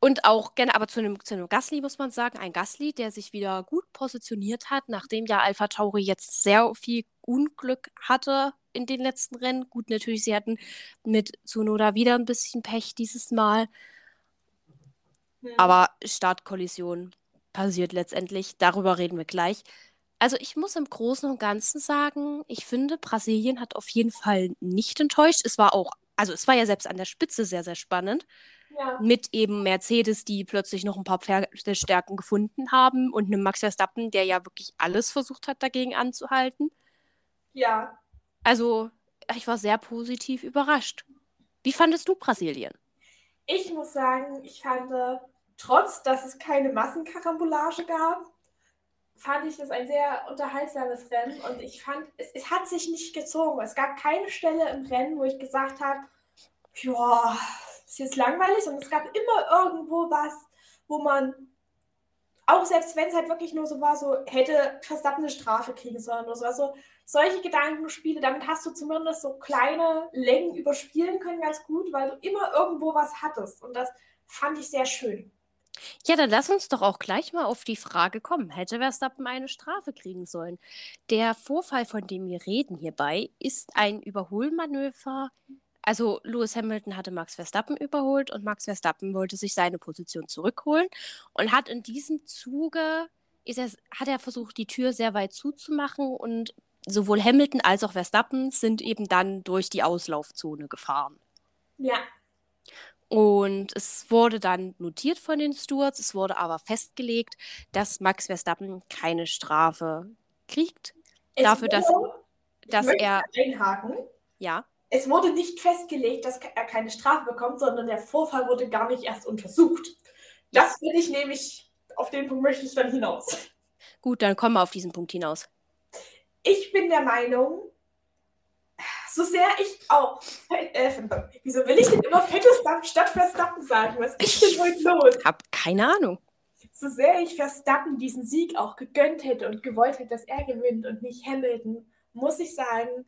Und auch gerne, aber zu einem, zu einem Gasly muss man sagen, ein Gasly, der sich wieder gut positioniert hat, nachdem ja Alpha Tauri jetzt sehr viel Unglück hatte in den letzten Rennen. Gut, natürlich, sie hatten mit Tsunoda wieder ein bisschen Pech dieses Mal, Aber Startkollision passiert letztendlich. Darüber reden wir gleich. Also ich muss im Großen und Ganzen sagen, ich finde, Brasilien hat auf jeden Fall nicht enttäuscht. Es war auch, also es war ja selbst an der Spitze sehr, sehr spannend. ja. Mit eben Mercedes, die plötzlich noch ein paar Pferdestärken gefunden haben und einem Max Verstappen, der ja wirklich alles versucht hat, dagegen anzuhalten. ja. Also ich war sehr positiv überrascht. Wie fandest du Brasilien? Ich muss sagen, ich fand, äh, trotz dass es keine Massenkarambolage gab, fand ich das ein sehr unterhaltsames Rennen und ich fand, es, es hat sich nicht gezogen. Es gab keine Stelle im Rennen, wo ich gesagt habe, ja, ist jetzt langweilig und es gab immer irgendwo was, wo man, auch selbst wenn es halt wirklich nur so war, so hätte Verstappen eine Strafe kriegen sollen oder so. Also solche Gedankenspiele, damit hast du zumindest so kleine Längen überspielen können ganz gut, weil du immer irgendwo was hattest und das fand ich sehr schön. Ja, dann lass uns doch auch gleich mal auf die Frage kommen. Hätte Verstappen eine Strafe kriegen sollen? Der Vorfall, von dem wir reden hierbei, ist ein Überholmanöver. Also Lewis Hamilton hatte Max Verstappen überholt und Max Verstappen wollte sich seine Position zurückholen und hat in diesem Zuge er, hat er versucht, die Tür sehr weit zuzumachen und sowohl Hamilton als auch Verstappen sind eben dann durch die Auslaufzone gefahren. Ja, Und es wurde dann notiert von den Stewards, es wurde aber festgelegt, dass Max Verstappen keine Strafe kriegt. es Dafür, dass, dass er, einhaken. ja, Es wurde nicht festgelegt, dass er keine Strafe bekommt, sondern der Vorfall wurde gar nicht erst untersucht. Das finde ich nämlich, auf den Punkt möchte ich dann hinaus. gut, dann kommen wir auf diesen Punkt hinaus. Ich bin der Meinung, so sehr ich auch. Äh, wieso will ich denn immer Verstappen statt Verstappen sagen? Was ist denn heute los? Hab keine Ahnung. So sehr ich Verstappen diesen Sieg auch gegönnt hätte und gewollt hätte, dass er gewinnt und nicht Hamilton, muss ich sagen,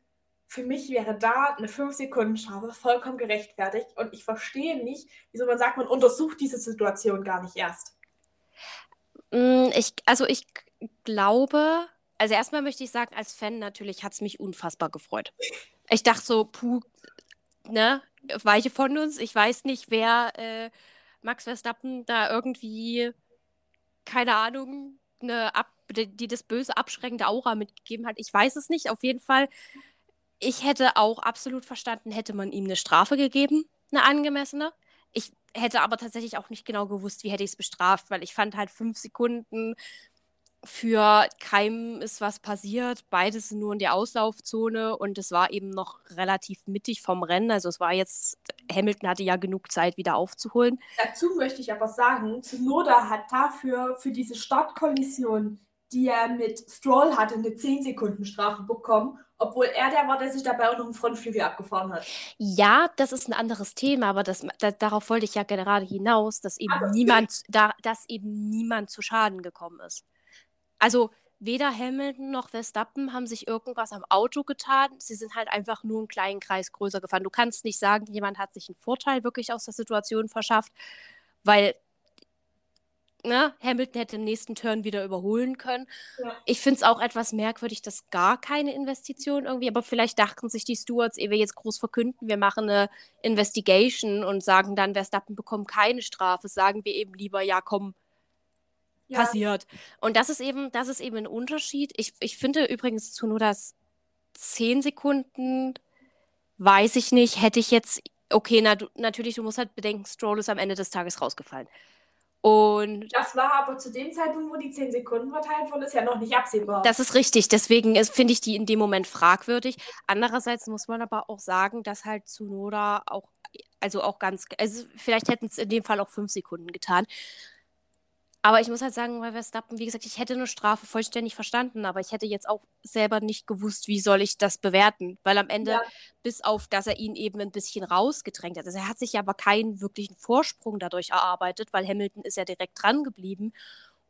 für mich wäre da eine 5-Sekunden-Strafe vollkommen gerechtfertigt. Und ich verstehe nicht, wieso man sagt, man untersucht diese Situation gar nicht erst. Mm, Ich, also ich glaube, also erstmal möchte ich sagen, als Fan natürlich hat es mich unfassbar gefreut. Ich dachte so, puh, ne, weiche von uns. Ich weiß nicht, wer äh, Max Verstappen da irgendwie, keine Ahnung, eine ab, die, die das böse, abschreckende Aura mitgegeben hat. Ich weiß es nicht. Auf jeden Fall, ich hätte auch absolut verstanden, hätte man ihm eine Strafe gegeben, eine angemessene. Ich hätte aber tatsächlich auch nicht genau gewusst, wie hätte ich es bestraft, weil ich fand halt fünf Sekunden für keinem ist was passiert. Beides sind nur in der Auslaufzone und es war eben noch relativ mittig vom Rennen. Also es war jetzt, Hamilton hatte ja genug Zeit, wieder aufzuholen. Dazu möchte ich aber sagen, Tsunoda hat dafür, für diese Startkollision, die er mit Stroll hatte, eine 10-Sekunden-Strafe bekommen, obwohl er der war, der sich dabei auch noch einen Frontflügel abgefahren hat. Ja, das ist ein anderes Thema, aber das, da, darauf wollte ich ja gerade hinaus, dass eben Aber- niemand, da, dass eben niemand zu Schaden gekommen ist. Also weder Hamilton noch Verstappen haben sich irgendwas am Auto getan. Sie sind halt einfach nur einen kleinen Kreis größer gefahren. Du kannst nicht sagen, jemand hat sich einen Vorteil wirklich aus der Situation verschafft, weil ne, Hamilton hätte im nächsten Turn wieder überholen können. Ja. Ich finde es auch etwas merkwürdig, dass gar keine Investition irgendwie, aber vielleicht dachten sich die Stewards, ehe wir jetzt groß verkünden, wir machen eine Investigation und sagen dann, Verstappen bekommt keine Strafe, sagen wir eben lieber, ja komm, Ja. passiert. Und das ist eben, das ist eben ein Unterschied. Ich, ich finde übrigens zu nur das 10 Sekunden, weiß ich nicht, hätte ich jetzt, okay, na, du, natürlich, du musst halt bedenken, Stroll ist am Ende des Tages rausgefallen. Und Das war aber zu dem Zeitpunkt, wo die 10 Sekunden verteilt wurden, ist ja noch nicht absehbar. das ist richtig, deswegen finde ich die in dem Moment fragwürdig. Andererseits muss man aber auch sagen, dass halt Tsunoda auch, also auch ganz, also vielleicht hätten es in dem Fall auch fünf Sekunden getan. Aber ich muss halt sagen, bei Verstappen, wie gesagt, ich hätte eine Strafe vollständig verstanden, aber ich hätte jetzt auch selber nicht gewusst, wie soll ich das bewerten. Weil am Ende, Ja. bis auf, dass er ihn eben ein bisschen rausgedrängt hat. Also er hat sich aber keinen wirklichen Vorsprung dadurch erarbeitet, weil Hamilton ist ja direkt dran geblieben.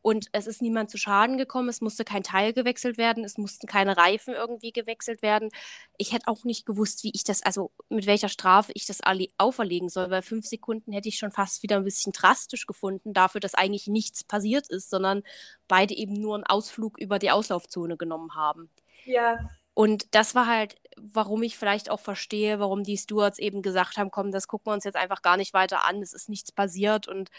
Und es ist niemand zu Schaden gekommen, es musste kein Teil gewechselt werden, es mussten keine Reifen irgendwie gewechselt werden. Ich hätte auch nicht gewusst, wie ich das, also mit welcher Strafe ich das alle- auferlegen soll, weil fünf Sekunden hätte ich schon fast wieder ein bisschen drastisch gefunden, dafür, dass eigentlich nichts passiert ist, sondern beide eben nur einen Ausflug über die Auslaufzone genommen haben. Ja, Und das war halt, warum ich vielleicht auch verstehe, warum die Stewards eben gesagt haben, komm, das gucken wir uns jetzt einfach gar nicht weiter an, es ist nichts passiert und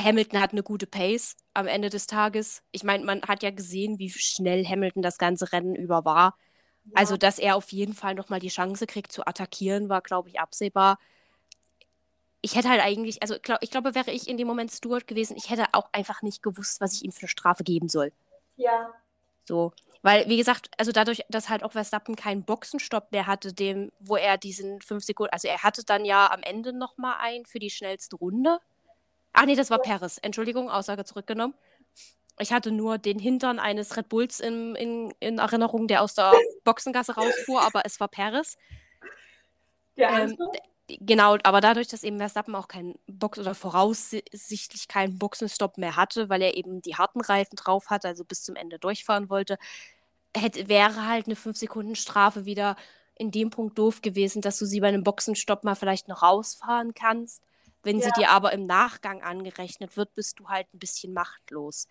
Hamilton hat eine gute Pace am Ende des Tages. Ich meine, man hat ja gesehen, wie schnell Hamilton das ganze Rennen über war. ja. Also, dass er auf jeden Fall nochmal die Chance kriegt zu attackieren, war, glaube ich, absehbar. Ich hätte halt eigentlich, also glaub, ich glaube, wäre ich in dem Moment Stewart gewesen, ich hätte auch einfach nicht gewusst, was ich ihm für eine Strafe geben soll. ja, So, weil, wie gesagt, also dadurch, dass halt auch Verstappen keinen Boxenstopp mehr hatte, dem, wo er diesen fünf Sekunden, also er hatte dann ja am Ende nochmal einen für die schnellste Runde. Ach nee, das war Perez. Entschuldigung, Aussage zurückgenommen. Ich hatte nur den Hintern eines Red Bulls in, in, in Erinnerung, der aus der Boxengasse rausfuhr, aber es war Perez. der Ähm, genau, aber dadurch, dass eben Verstappen auch keinen Box oder voraussichtlich keinen Boxenstopp mehr hatte, weil er eben die harten Reifen drauf hatte, also bis zum Ende durchfahren wollte, hätte, wäre halt eine 5-Sekunden-Strafe wieder in dem Punkt doof gewesen, dass du sie bei einem Boxenstopp mal vielleicht noch rausfahren kannst. Wenn sie Ja. dir aber im Nachgang angerechnet wird, bist du halt ein bisschen machtlos.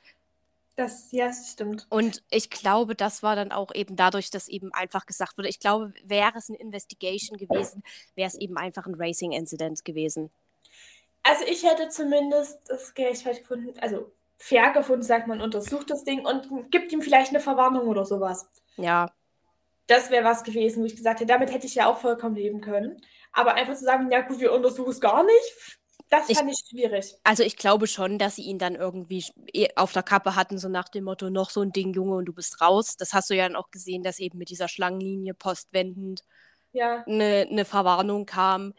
Das, ja, das stimmt. Und ich glaube, das war dann auch eben dadurch, dass eben einfach gesagt wurde, ich glaube, wäre es eine Investigation gewesen, wäre es eben einfach ein Racing-Incident gewesen. Also ich hätte zumindest das gerechtfertigt gefunden, also fair gefunden, sagt man, untersucht das Ding und gibt ihm vielleicht eine Verwarnung oder sowas. Ja, Das wäre was gewesen, wo ich gesagt hätte, damit hätte ich ja auch vollkommen leben können. Aber einfach zu sagen, ja gut, wir untersuchen es gar nicht, das Ich- fand ich schwierig. also ich glaube schon, dass sie ihn dann irgendwie eh auf der Kappe hatten, so nach dem Motto, noch so ein Ding, Junge, und du bist raus. Das hast du ja dann auch gesehen, dass eben mit dieser Schlangenlinie postwendend Ja, eine, eine Verwarnung kam.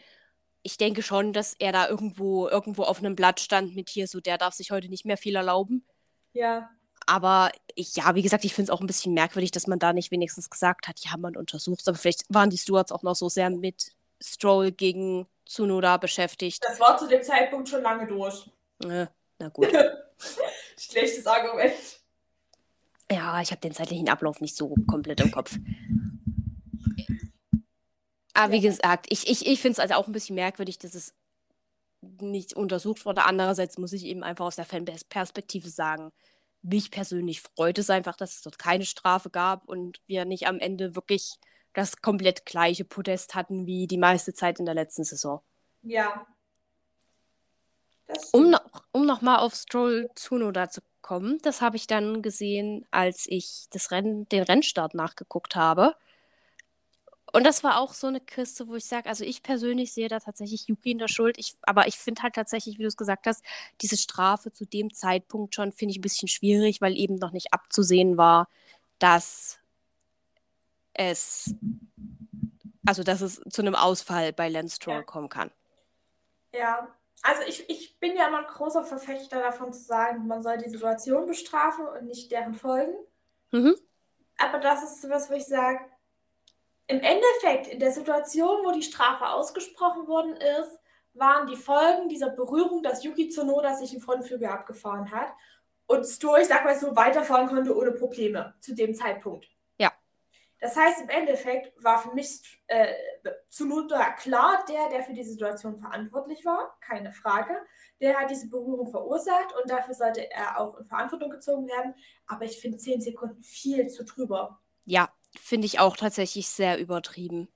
Ich denke schon, dass er da irgendwo, irgendwo auf einem Blatt stand mit hier, so der darf sich heute nicht mehr viel erlauben. ja, Aber ich, ja, wie gesagt, ich finde es auch ein bisschen merkwürdig, dass man da nicht wenigstens gesagt hat, ja, man untersucht Aber vielleicht waren die Stewards auch noch so sehr mit Stroll gegen Tsunoda beschäftigt. das war zu dem Zeitpunkt schon lange durch. Äh, na gut. [laughs] Schlechtes Argument. Ja, ich habe den zeitlichen Ablauf nicht so komplett im Kopf. Aber wie Ja. gesagt, ich, ich, ich finde es also auch ein bisschen merkwürdig, dass es nicht untersucht wurde. Andererseits muss ich eben einfach aus der Fanperspektive sagen, mich persönlich freut es einfach, dass es dort keine Strafe gab und wir nicht am Ende wirklich das komplett gleiche Podest hatten wie die meiste Zeit in der letzten Saison. Ja. Um noch, um noch mal auf Stroll Tsunoda zu kommen, das habe ich dann gesehen, als ich das Rennen, den Rennstart nachgeguckt habe. Und das war auch so eine Kiste, wo ich sage, also ich persönlich sehe da tatsächlich Yuki in der Schuld. Ich, aber ich finde halt tatsächlich, wie du es gesagt hast, diese Strafe zu dem Zeitpunkt schon, finde ich ein bisschen schwierig, weil eben noch nicht abzusehen war, dass es, also dass es zu einem Ausfall bei Lance Stroll Ja. kommen kann. Ja, also ich, ich bin ja immer ein großer Verfechter davon zu sagen, man soll die Situation bestrafen und nicht deren Folgen. Mhm. Aber das ist sowas, wo ich sage, im Endeffekt, in der Situation, wo die Strafe ausgesprochen worden ist, waren die Folgen dieser Berührung, dass Yuki Tsunoda sich im Frontflügel abgefahren hat und Stroll, ich sag mal so, weiterfahren konnte ohne Probleme zu dem Zeitpunkt. Das heißt, im Endeffekt war für mich äh, Zunoda klar der, der für die Situation verantwortlich war, keine Frage. Der hat diese Berührung verursacht und dafür sollte er auch in Verantwortung gezogen werden. Aber ich finde 10 Sekunden viel zu drüber. Ja, finde ich auch tatsächlich sehr übertrieben.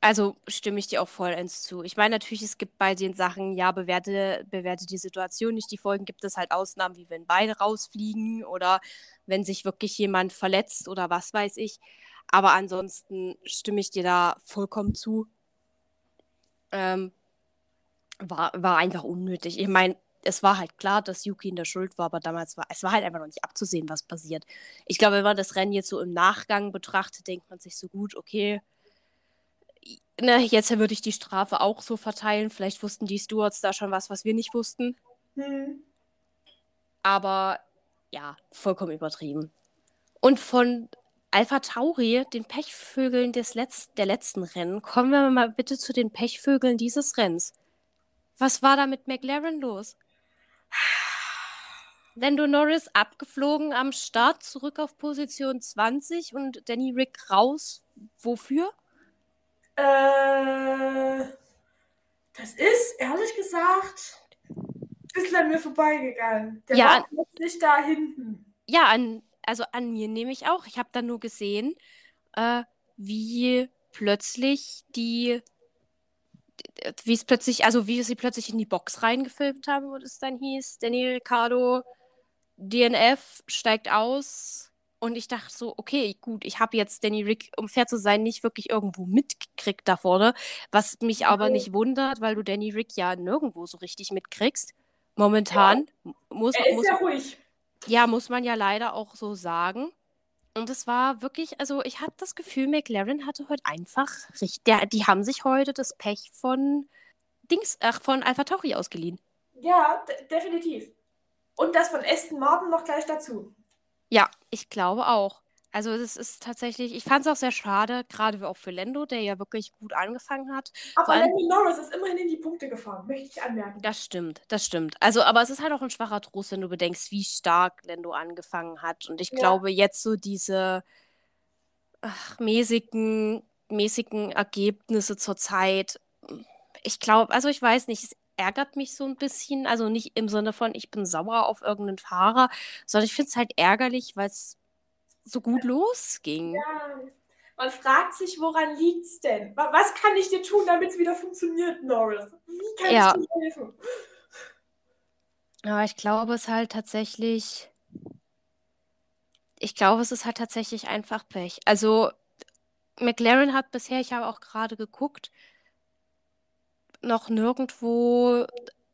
Also stimme ich dir auch vollends zu. Ich meine, natürlich, es gibt bei den Sachen, ja, bewerte, bewerte die Situation nicht. Die Folgen gibt es halt Ausnahmen, wie wenn beide rausfliegen oder wenn sich wirklich jemand verletzt oder was weiß ich. Aber ansonsten stimme ich dir da vollkommen zu. Ähm, war, war einfach unnötig. Ich meine, es war halt klar, dass Yuki in der Schuld war, aber damals war es war halt einfach noch nicht abzusehen, was passiert. Ich glaube, wenn man das Rennen jetzt so im Nachgang betrachtet, denkt man sich so gut, okay, ne, jetzt würde ich die Strafe auch so verteilen. Vielleicht wussten die Stewards da schon was, was wir nicht wussten. Hm. Aber ja, vollkommen übertrieben. Und von Alpha Tauri, den Pechvögeln des Letz der letzten Rennen, kommen wir mal bitte zu den Pechvögeln dieses Rennens. Was war da mit McLaren los? Lando Norris abgeflogen am Start, zurück auf Position 20 und Danny Rick raus. Wofür? Äh, das ist, ehrlich gesagt, ein bisschen an mir vorbeigegangen. Der ja, war plötzlich da hinten. Ja, an, also an mir nehme ich auch. Ich habe dann nur gesehen, äh, wie plötzlich die, wie es plötzlich, also wie sie plötzlich in die Box reingefilmt haben, wo es dann hieß, Danny Ricciardo, DNF steigt aus, und ich dachte so, okay, gut, ich habe jetzt Danny Rick, um fair zu sein, nicht wirklich irgendwo mitgekriegt da vorne. Was mich aber okay. nicht wundert, weil du Danny Rick ja nirgendwo so richtig mitkriegst. Momentan ja. muss, er ist muss, ja ruhig. Ja, muss man ja leider auch so sagen. Und es war wirklich, also ich habe das Gefühl, McLaren hatte heute einfach richtig, der, die haben sich heute das Pech von Dings, ach, von Alpha Tauri ausgeliehen. Ja, definitiv. Und das von Aston Martin noch gleich dazu. Ja, ich glaube auch. Also das ist tatsächlich, ich fand es auch sehr schade, gerade auch für Lando, der ja wirklich gut angefangen hat. Aber Lando Norris ist immerhin in die Punkte gefahren, möchte ich anmerken. Das stimmt, das stimmt. Also, aber es ist halt auch ein schwacher Trost, wenn du bedenkst, wie stark Lando angefangen hat. Und ich ja. glaube, jetzt so diese ach, mäßigen, mäßigen Ergebnisse zur Zeit, ich glaube, also ich weiß nicht, es ärgert mich so ein bisschen. Also nicht im Sinne von, ich bin sauer auf irgendeinen Fahrer, sondern ich finde es halt ärgerlich, weil es so gut losging. Ja, man fragt sich, woran liegt es denn? Was kann ich dir tun, damit es wieder funktioniert, Norris? Wie kann ja. ich dir helfen? Aber ich glaube es halt tatsächlich. Ich glaube, es ist halt tatsächlich einfach Pech. Also, McLaren hat bisher, ich habe auch gerade geguckt, noch nirgendwo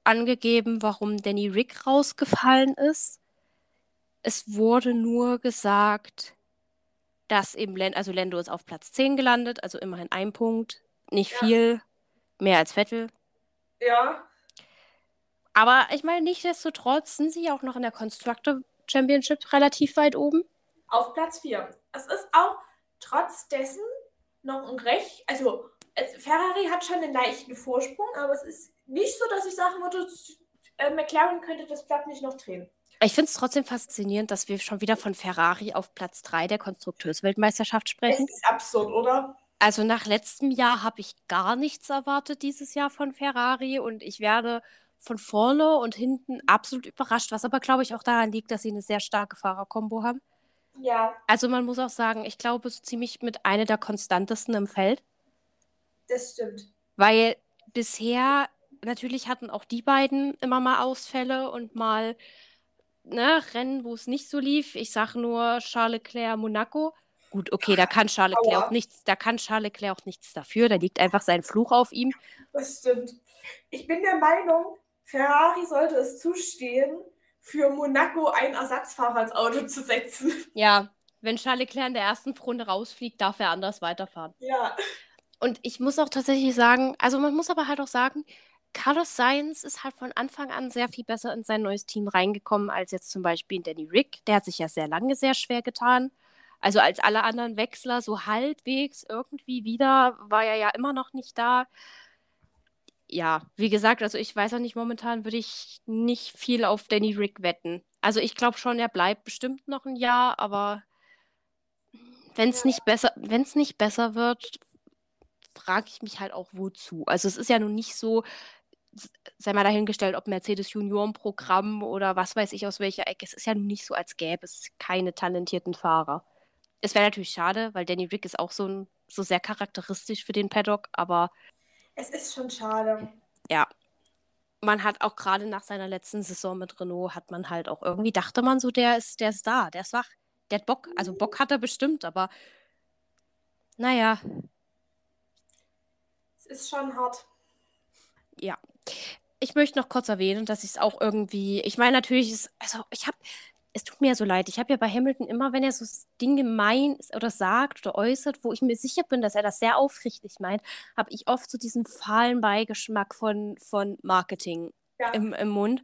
angegeben, warum Danny Rick rausgefallen ist. Es wurde nur gesagt, dass eben Lando, also Lando ist auf Platz 10 gelandet, also immerhin ein Punkt, nicht ja. viel, mehr als Vettel. Ja. Aber ich meine, nichtsdestotrotz sind sie auch noch in der Constructor Championship relativ weit oben. Auf Platz 4. Es ist auch trotz dessen noch ein recht, also Ferrari hat schon einen leichten Vorsprung, aber es ist nicht so, dass ich sagen würde, äh, McLaren könnte das Blatt nicht noch drehen. Ich finde es trotzdem faszinierend, dass wir schon wieder von Ferrari auf Platz 3 der Konstrukteursweltmeisterschaft sprechen. Das ist absurd, oder? Also nach letztem Jahr habe ich gar nichts erwartet dieses Jahr von Ferrari und ich werde von vorne und hinten absolut überrascht, was aber glaube ich auch daran liegt, dass sie eine sehr starke Fahrerkombo haben. Ja. Also man muss auch sagen, ich glaube, es ist ziemlich mit einer der konstantesten im Feld. Das stimmt. Weil bisher, natürlich hatten auch die beiden immer mal Ausfälle und mal ne, Rennen, wo es nicht so lief. Ich sage nur Charles Leclerc Monaco. Gut, okay, da kann Charles Leclerc auch nichts, da kann Charles Leclerc auch nichts dafür, da liegt einfach sein Fluch auf ihm. Das stimmt. Ich bin der Meinung, Ferrari sollte es zustehen, für Monaco einen Ersatzfahrer ins Auto zu setzen. Ja, wenn Charles Leclerc in der ersten Runde rausfliegt, darf er anders weiterfahren. Ja. Und ich muss auch tatsächlich sagen, also man muss aber halt auch sagen, Carlos Sainz ist halt von Anfang an sehr viel besser in sein neues Team reingekommen als jetzt zum Beispiel Danny Rick. Der hat sich ja sehr lange sehr schwer getan. Also als alle anderen Wechsler so halbwegs irgendwie wieder, war er ja immer noch nicht da. Ja, wie gesagt, also ich weiß auch nicht, momentan würde ich nicht viel auf Danny Rick wetten. Also ich glaube schon, er bleibt bestimmt noch ein Jahr, aber wenn es nicht besser, wenn es nicht besser wird, frage ich mich halt auch, wozu. Also es ist ja nun nicht so, sei mal dahingestellt, ob Mercedes Juniorenprogramm oder was weiß ich aus welcher Ecke. Es ist ja nun nicht so, als gäbe es keine talentierten Fahrer. Es wäre natürlich schade, weil Danny Rick ist auch so, ein, so sehr charakteristisch für den Paddock, aber. Es ist schon schade. Ja. Man hat auch gerade nach seiner letzten Saison mit Renault, hat man halt auch irgendwie, dachte man so, der ist, der ist da, der ist wach. Der hat Bock. Also Bock hat er bestimmt, aber naja. Es ist schon hart. Ja. Ich möchte noch kurz erwähnen, dass ich es auch irgendwie, ich meine, natürlich ist, also ich habe, es tut mir ja so leid, ich habe ja bei Hamilton immer, wenn er so Dinge meint oder sagt oder äußert, wo ich mir sicher bin, dass er das sehr aufrichtig meint, habe ich oft so diesen fahlen Beigeschmack von, von Marketing ja. im, im Mund.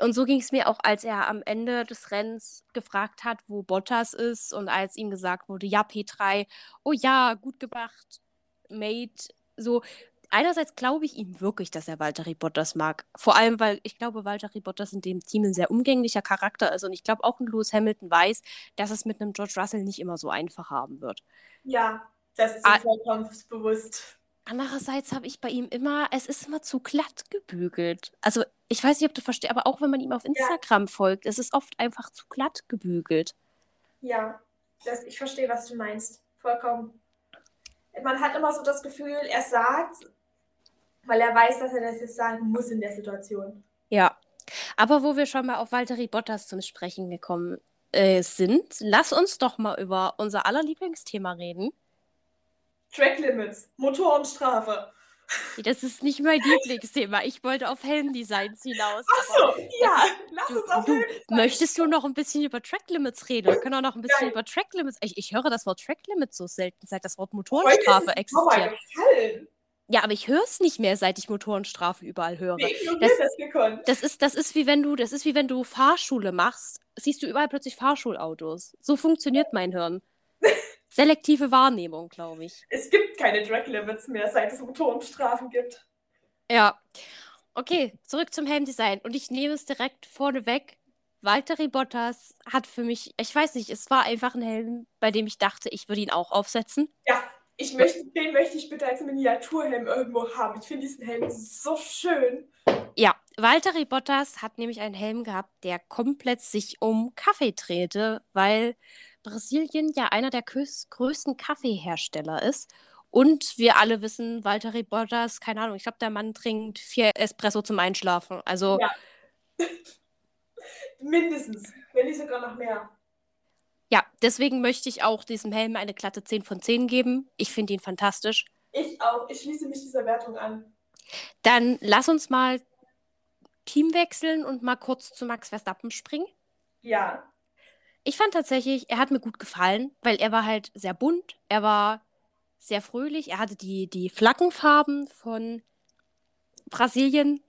Und so ging es mir auch, als er am Ende des Rennens gefragt hat, wo Bottas ist und als ihm gesagt wurde, ja, P3, oh ja, gut gemacht, Mate, so. Einerseits glaube ich ihm wirklich, dass er Valtteri Bottas mag. Vor allem, weil ich glaube, Valtteri Bottas in dem Team ein sehr umgänglicher Charakter ist. Und ich glaube, auch ein Lewis Hamilton weiß, dass es mit einem George Russell nicht immer so einfach haben wird. Ja, das ist mir vollkommen bewusst. Andererseits habe ich bei ihm immer, es ist immer zu glatt gebügelt. Also ich weiß nicht, ob du verstehst, aber auch wenn man ihm auf Instagram ja. folgt, es ist oft einfach zu glatt gebügelt. Ja, das, ich verstehe, was du meinst. Vollkommen. Man hat immer so das Gefühl, er sagt, weil er weiß, dass er das jetzt sagen muss in der Situation. Ja. Aber wo wir schon mal auf Valtteri Bottas zum Sprechen gekommen äh, sind, lass uns doch mal über unser aller Lieblingsthema reden. Track Limits, Motorenstrafe. Das ist nicht mein Lieblingsthema. Ich wollte auf Helmdesigns hinaus. Achso, ja, lass uns auf du, Möchtest du noch ein bisschen über Track Limits reden? Wir können auch noch ein bisschen Nein. über Track Limits. Ich, ich höre das Wort Track Limits so selten, seit das Wort Motorenstrafe existiert. Ja, aber ich höre es nicht mehr, seit ich Motorenstrafe überall höre. Das, das, das, ist, das ist wie wenn du, das ist wie wenn du Fahrschule machst, siehst du überall plötzlich Fahrschulautos. So funktioniert mein Hirn. Selektive Wahrnehmung, glaube ich. Es gibt keine Drag Limits mehr, seit es Motorenstrafen gibt. Ja. Okay, zurück zum Helmdesign. Und ich nehme es direkt vorneweg. Valtteri Bottas hat für mich, ich weiß nicht, es war einfach ein Helm, bei dem ich dachte, ich würde ihn auch aufsetzen. Ja, ich möchte, den möchte ich bitte als Miniaturhelm irgendwo haben. Ich finde diesen Helm so schön. Ja, Valtteri Bottas hat nämlich einen Helm gehabt, der komplett sich um Kaffee drehte, weil Brasilien ja einer der größten Kaffeehersteller ist. Und wir alle wissen, Walter Bottas, keine Ahnung, ich glaube, der Mann trinkt vier Espresso zum Einschlafen. Also. Ja. [laughs] Mindestens, wenn nicht sogar noch mehr. Ja, deswegen möchte ich auch diesem Helm eine glatte 10 von 10 geben. Ich finde ihn fantastisch. Ich auch. Ich schließe mich dieser Wertung an. Dann lass uns mal Team wechseln und mal kurz zu Max Verstappen springen. Ja. Ich fand tatsächlich, er hat mir gut gefallen, weil er war halt sehr bunt, er war sehr fröhlich, er hatte die, die Flaggenfarben von Brasilien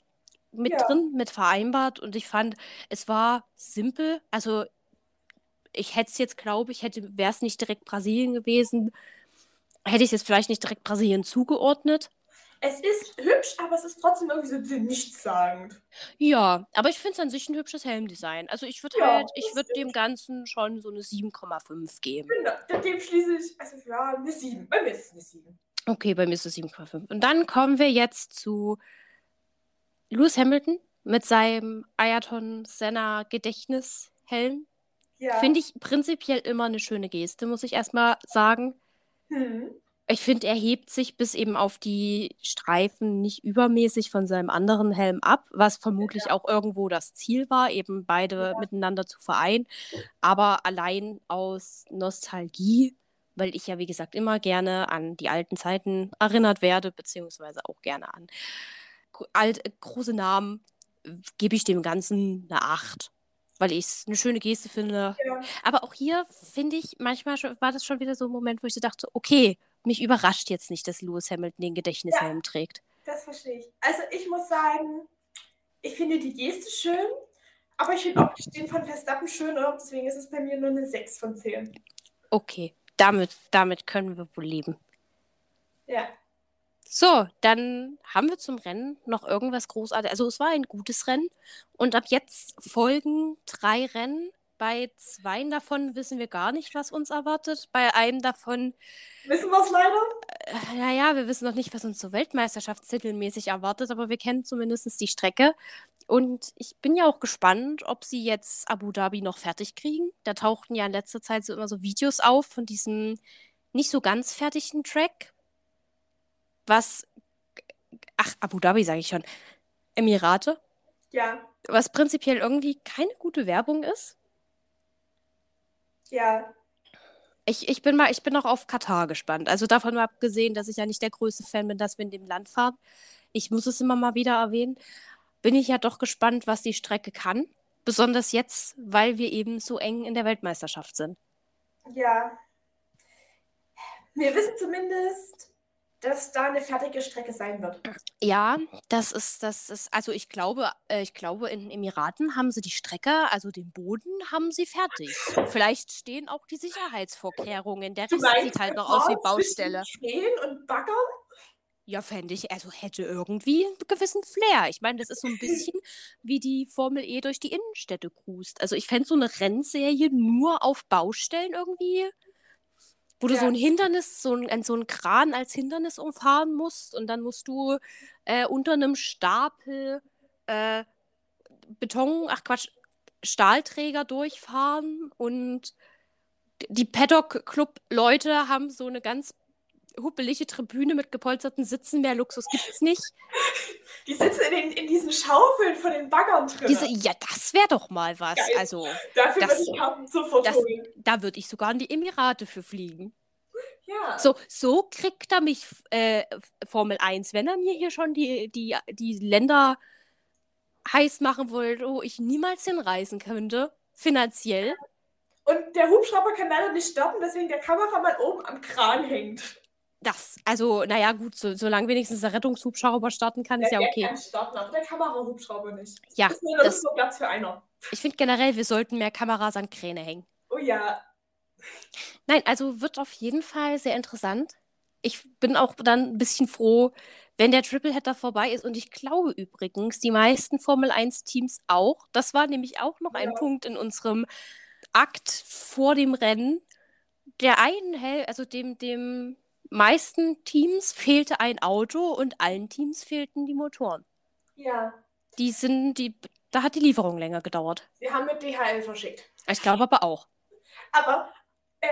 mit ja. drin, mit vereinbart und ich fand, es war simpel. Also ich hätte es jetzt, glaube ich, hätte, wäre es nicht direkt Brasilien gewesen, hätte ich es jetzt vielleicht nicht direkt Brasilien zugeordnet. Es ist hübsch, aber es ist trotzdem irgendwie so nichtssagend. Ja, aber ich finde es an sich ein hübsches Helmdesign. Also ich würde ja, halt, ich würde dem Ganzen schon so eine 7,5 geben. Genau, dem schließe ich, also ja, eine 7. Bei mir ist es eine 7. Okay, bei mir ist es 7,5. Und dann kommen wir jetzt zu Lewis Hamilton mit seinem Ayrton Senna Gedächtnishelm. Ja. Finde ich prinzipiell immer eine schöne Geste, muss ich erstmal sagen. Hm. Ich finde, er hebt sich bis eben auf die Streifen nicht übermäßig von seinem anderen Helm ab, was vermutlich ja. auch irgendwo das Ziel war, eben beide ja. miteinander zu vereinen. Aber allein aus Nostalgie, weil ich ja, wie gesagt, immer gerne an die alten Zeiten erinnert werde, beziehungsweise auch gerne an alt, äh, große Namen, gebe ich dem Ganzen eine 8 weil ich es eine schöne Geste finde. Ja. Aber auch hier finde ich, manchmal war das schon wieder so ein Moment, wo ich so dachte, okay, mich überrascht jetzt nicht, dass Lewis Hamilton den Gedächtnishelm ja, trägt. Das verstehe ich. Also ich muss sagen, ich finde die Geste schön, aber ich finde auch den von Verstappen schöner, deswegen ist es bei mir nur eine 6 von 10. Okay, damit, damit können wir wohl leben. Ja. So, dann haben wir zum Rennen noch irgendwas Großartiges. Also es war ein gutes Rennen und ab jetzt folgen drei Rennen Bei zweien davon wissen wir gar nicht, was uns erwartet. Bei einem davon. Wissen wir es leider? Äh, naja, wir wissen noch nicht, was uns so Weltmeisterschaftstitelmäßig erwartet, aber wir kennen zumindest die Strecke. Und ich bin ja auch gespannt, ob sie jetzt Abu Dhabi noch fertig kriegen. Da tauchten ja in letzter Zeit so immer so Videos auf von diesem nicht so ganz fertigen Track. Was. Ach, Abu Dhabi sage ich schon. Emirate. Ja. Was prinzipiell irgendwie keine gute Werbung ist. Ja. Ich, ich bin mal, ich bin auch auf Katar gespannt. Also davon mal abgesehen, dass ich ja nicht der größte Fan bin, dass wir in dem Land fahren. Ich muss es immer mal wieder erwähnen. Bin ich ja doch gespannt, was die Strecke kann. Besonders jetzt, weil wir eben so eng in der Weltmeisterschaft sind. Ja. Wir wissen zumindest, dass da eine fertige Strecke sein wird. Ja, das ist, das ist, also ich glaube, äh, ich glaube, in den Emiraten haben sie die Strecke, also den Boden haben sie fertig. Vielleicht stehen auch die Sicherheitsvorkehrungen. Der Rest meinst, sieht halt noch aus wie Baustelle. Stehen und baggern? Ja, fände ich, also hätte irgendwie einen gewissen Flair. Ich meine, das ist so ein bisschen [laughs] wie die Formel E durch die Innenstädte cruist. Also ich fände so eine Rennserie nur auf Baustellen irgendwie, wo du so ein Hindernis, so ein, so ein Kran als Hindernis umfahren musst und dann musst du äh, unter einem Stapel äh, Beton, ach Quatsch, Stahlträger durchfahren und die Paddock-Club-Leute haben so eine ganz huppelige Tribüne mit gepolsterten Sitzen. Mehr Luxus gibt's nicht. [laughs] Die sitzen in, den, in diesen Schaufeln von den Baggern drin. Diese, ja, das wäre doch mal was. Geil. Also, Dafür das- würde ich Karten sofort das- holen. da würde ich sogar in die Emirate für fliegen. Ja. So, so kriegt er mich äh, Formel 1, wenn er mir hier schon die, die, die Länder heiß machen wollte, wo ich niemals hinreisen könnte, finanziell. Und der Hubschrauber kann leider nicht starten, deswegen der Kameramann oben am Kran hängt. Das, also, naja, gut, so, solange wenigstens der Rettungshubschrauber starten kann, ist ja der okay. kann starten, aber der Kamerahubschrauber nicht. Ja, Das ist nur, das das, ist nur Platz für einer. ich finde generell, wir sollten mehr Kameras an Kräne hängen. Oh ja. Nein, also wird auf jeden Fall sehr interessant. Ich bin auch dann ein bisschen froh, wenn der Tripleheader vorbei ist. Und ich glaube übrigens, die meisten Formel 1-Teams auch. Das war nämlich auch noch ein Ja. Punkt in unserem Akt vor dem Rennen. Der einen, Hel- also dem, dem meisten Teams fehlte ein Auto und allen Teams fehlten die Motoren. Ja. Die sind, die, da hat die Lieferung länger gedauert. Wir haben mit DHL verschickt. Ich glaube aber auch. Aber äh,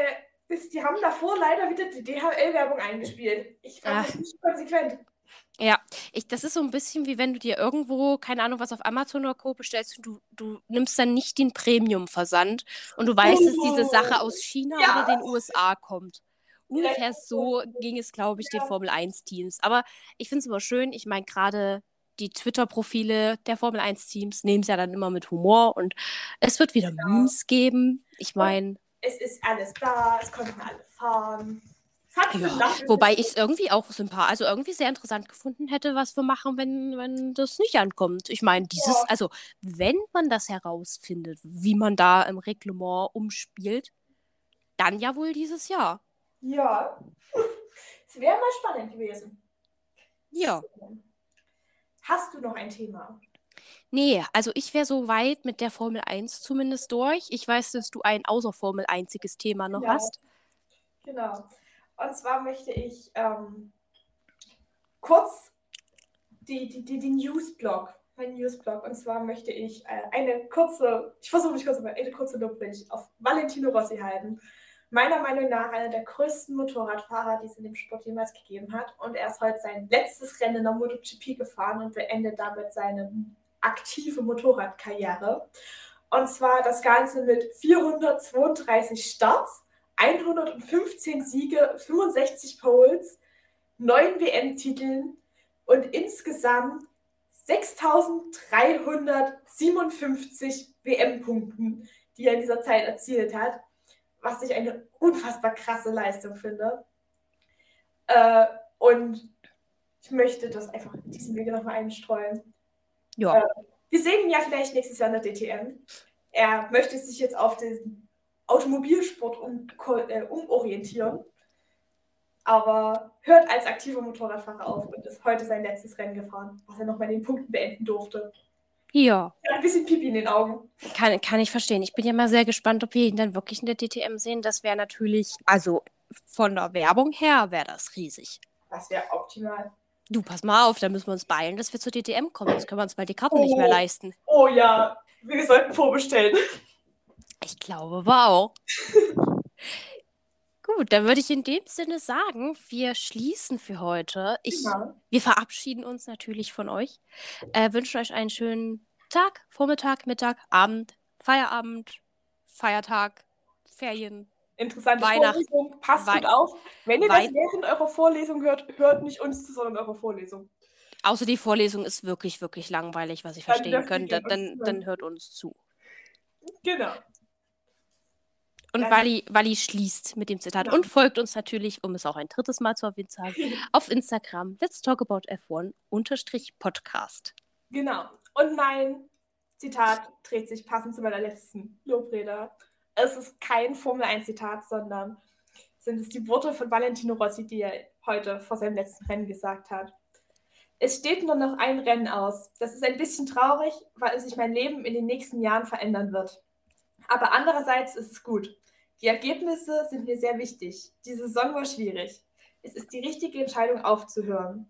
das, die haben davor leider wieder die DHL-Werbung eingespielt. Ich fand Ach. das nicht konsequent. Ja, ich, das ist so ein bisschen wie wenn du dir irgendwo, keine Ahnung, was auf Amazon oder Co. bestellst und du, du nimmst dann nicht den Premium-Versand und du weißt, dass diese Sache aus China Ja. oder den USA kommt. Ungefähr so ging es, glaube ich, den Ja. Formel 1-Teams. Aber ich finde es immer schön, ich meine, gerade die Twitter-Profile der Formel 1-Teams nehmen es ja dann immer mit Humor und es wird wieder Memes geben. Ich meine, Es ist alles da, es konnten alle fahren. Ja, Wobei ich es irgendwie auch sympathisch, also irgendwie sehr interessant gefunden hätte, was wir machen, wenn, wenn das nicht ankommt. Ich meine, dieses, Ja. also wenn man das herausfindet, wie man da im Reglement umspielt, dann ja wohl dieses Jahr. Ja. [laughs] Es wäre mal spannend gewesen. Ja. Hast du noch ein Thema? Nee, also ich wäre so weit mit der Formel 1 zumindest durch. Ich weiß, dass du ein außer Formel einziges Thema noch Ja. hast. Genau. Und zwar möchte ich ähm, kurz die, die, die, die Newsblog, mein Newsblog. Und zwar möchte ich äh, eine kurze, ich versuche mich kurz, aber eine kurze Lobpredigt auf Valentino Rossi halten. Meiner Meinung nach einer der größten Motorradfahrer, die es in dem Sport jemals gegeben hat. Und er ist heute sein letztes Rennen in der MotoGP gefahren und beendet damit seine aktive Motorradkarriere. Und zwar das Ganze mit 432 Starts, 115 Siege, 65 Poles, 9 WM-Titeln und insgesamt 6357 WM-Punkten, die er in dieser Zeit erzielt hat, was ich eine unfassbar krasse Leistung finde. Äh, und ich möchte das einfach in diesem Wege nochmal einstreuen. Ja. Wir sehen ihn ja vielleicht nächstes Jahr in der DTM. Er möchte sich jetzt auf den Automobilsport um, äh, umorientieren. Aber hört als aktiver Motorradfahrer auf und ist heute sein letztes Rennen gefahren, was er nochmal in den Punkten beenden durfte. Ja. Ein bisschen Pipi in den Augen. Kann, kann ich verstehen. Ich bin ja mal sehr gespannt, ob wir ihn dann wirklich in der DTM sehen. Das wäre natürlich, also von der Werbung her wäre das riesig. Das wäre optimal. Du, pass mal auf, da müssen wir uns beeilen, dass wir zur DTM kommen. Sonst können wir uns bald die Karten nicht mehr Oh. leisten. Oh ja, wir sollten vorbestellen. Ich glaube auch. [laughs] Gut, dann würde ich in dem Sinne sagen, wir schließen für heute. Ich, Ja. Wir verabschieden uns natürlich von euch, äh, wünschen euch einen schönen Tag, Vormittag, Mittag, Abend, Feierabend, Feiertag, Ferien. Interessante Vorlesung. Passt Wei- gut auf. Wenn ihr Wei- das während eurer Vorlesung hört, hört nicht uns zu, sondern eure Vorlesung. Außer die Vorlesung ist wirklich, wirklich langweilig, was ich Dann verstehen könnte. Dann, dann hört uns zu. Genau. Und Wally, Wally schließt mit dem Zitat Ja. und folgt uns natürlich, um es auch ein drittes Mal zu erwähnen zu haben, [laughs] auf Instagram. Let's talk about F1 unterstrich Podcast. Genau. Und mein Zitat dreht sich passend zu meiner letzten Lobrede. Es ist kein Formel-1-Zitat, sondern sind es die Worte von Valentino Rossi, die er heute vor seinem letzten Rennen gesagt hat. Es steht nur noch ein Rennen aus. Das ist ein bisschen traurig, weil sich mein Leben in den nächsten Jahren verändern wird. Aber andererseits ist es gut. Die Ergebnisse sind mir sehr wichtig. Die Saison war schwierig. Es ist die richtige Entscheidung aufzuhören.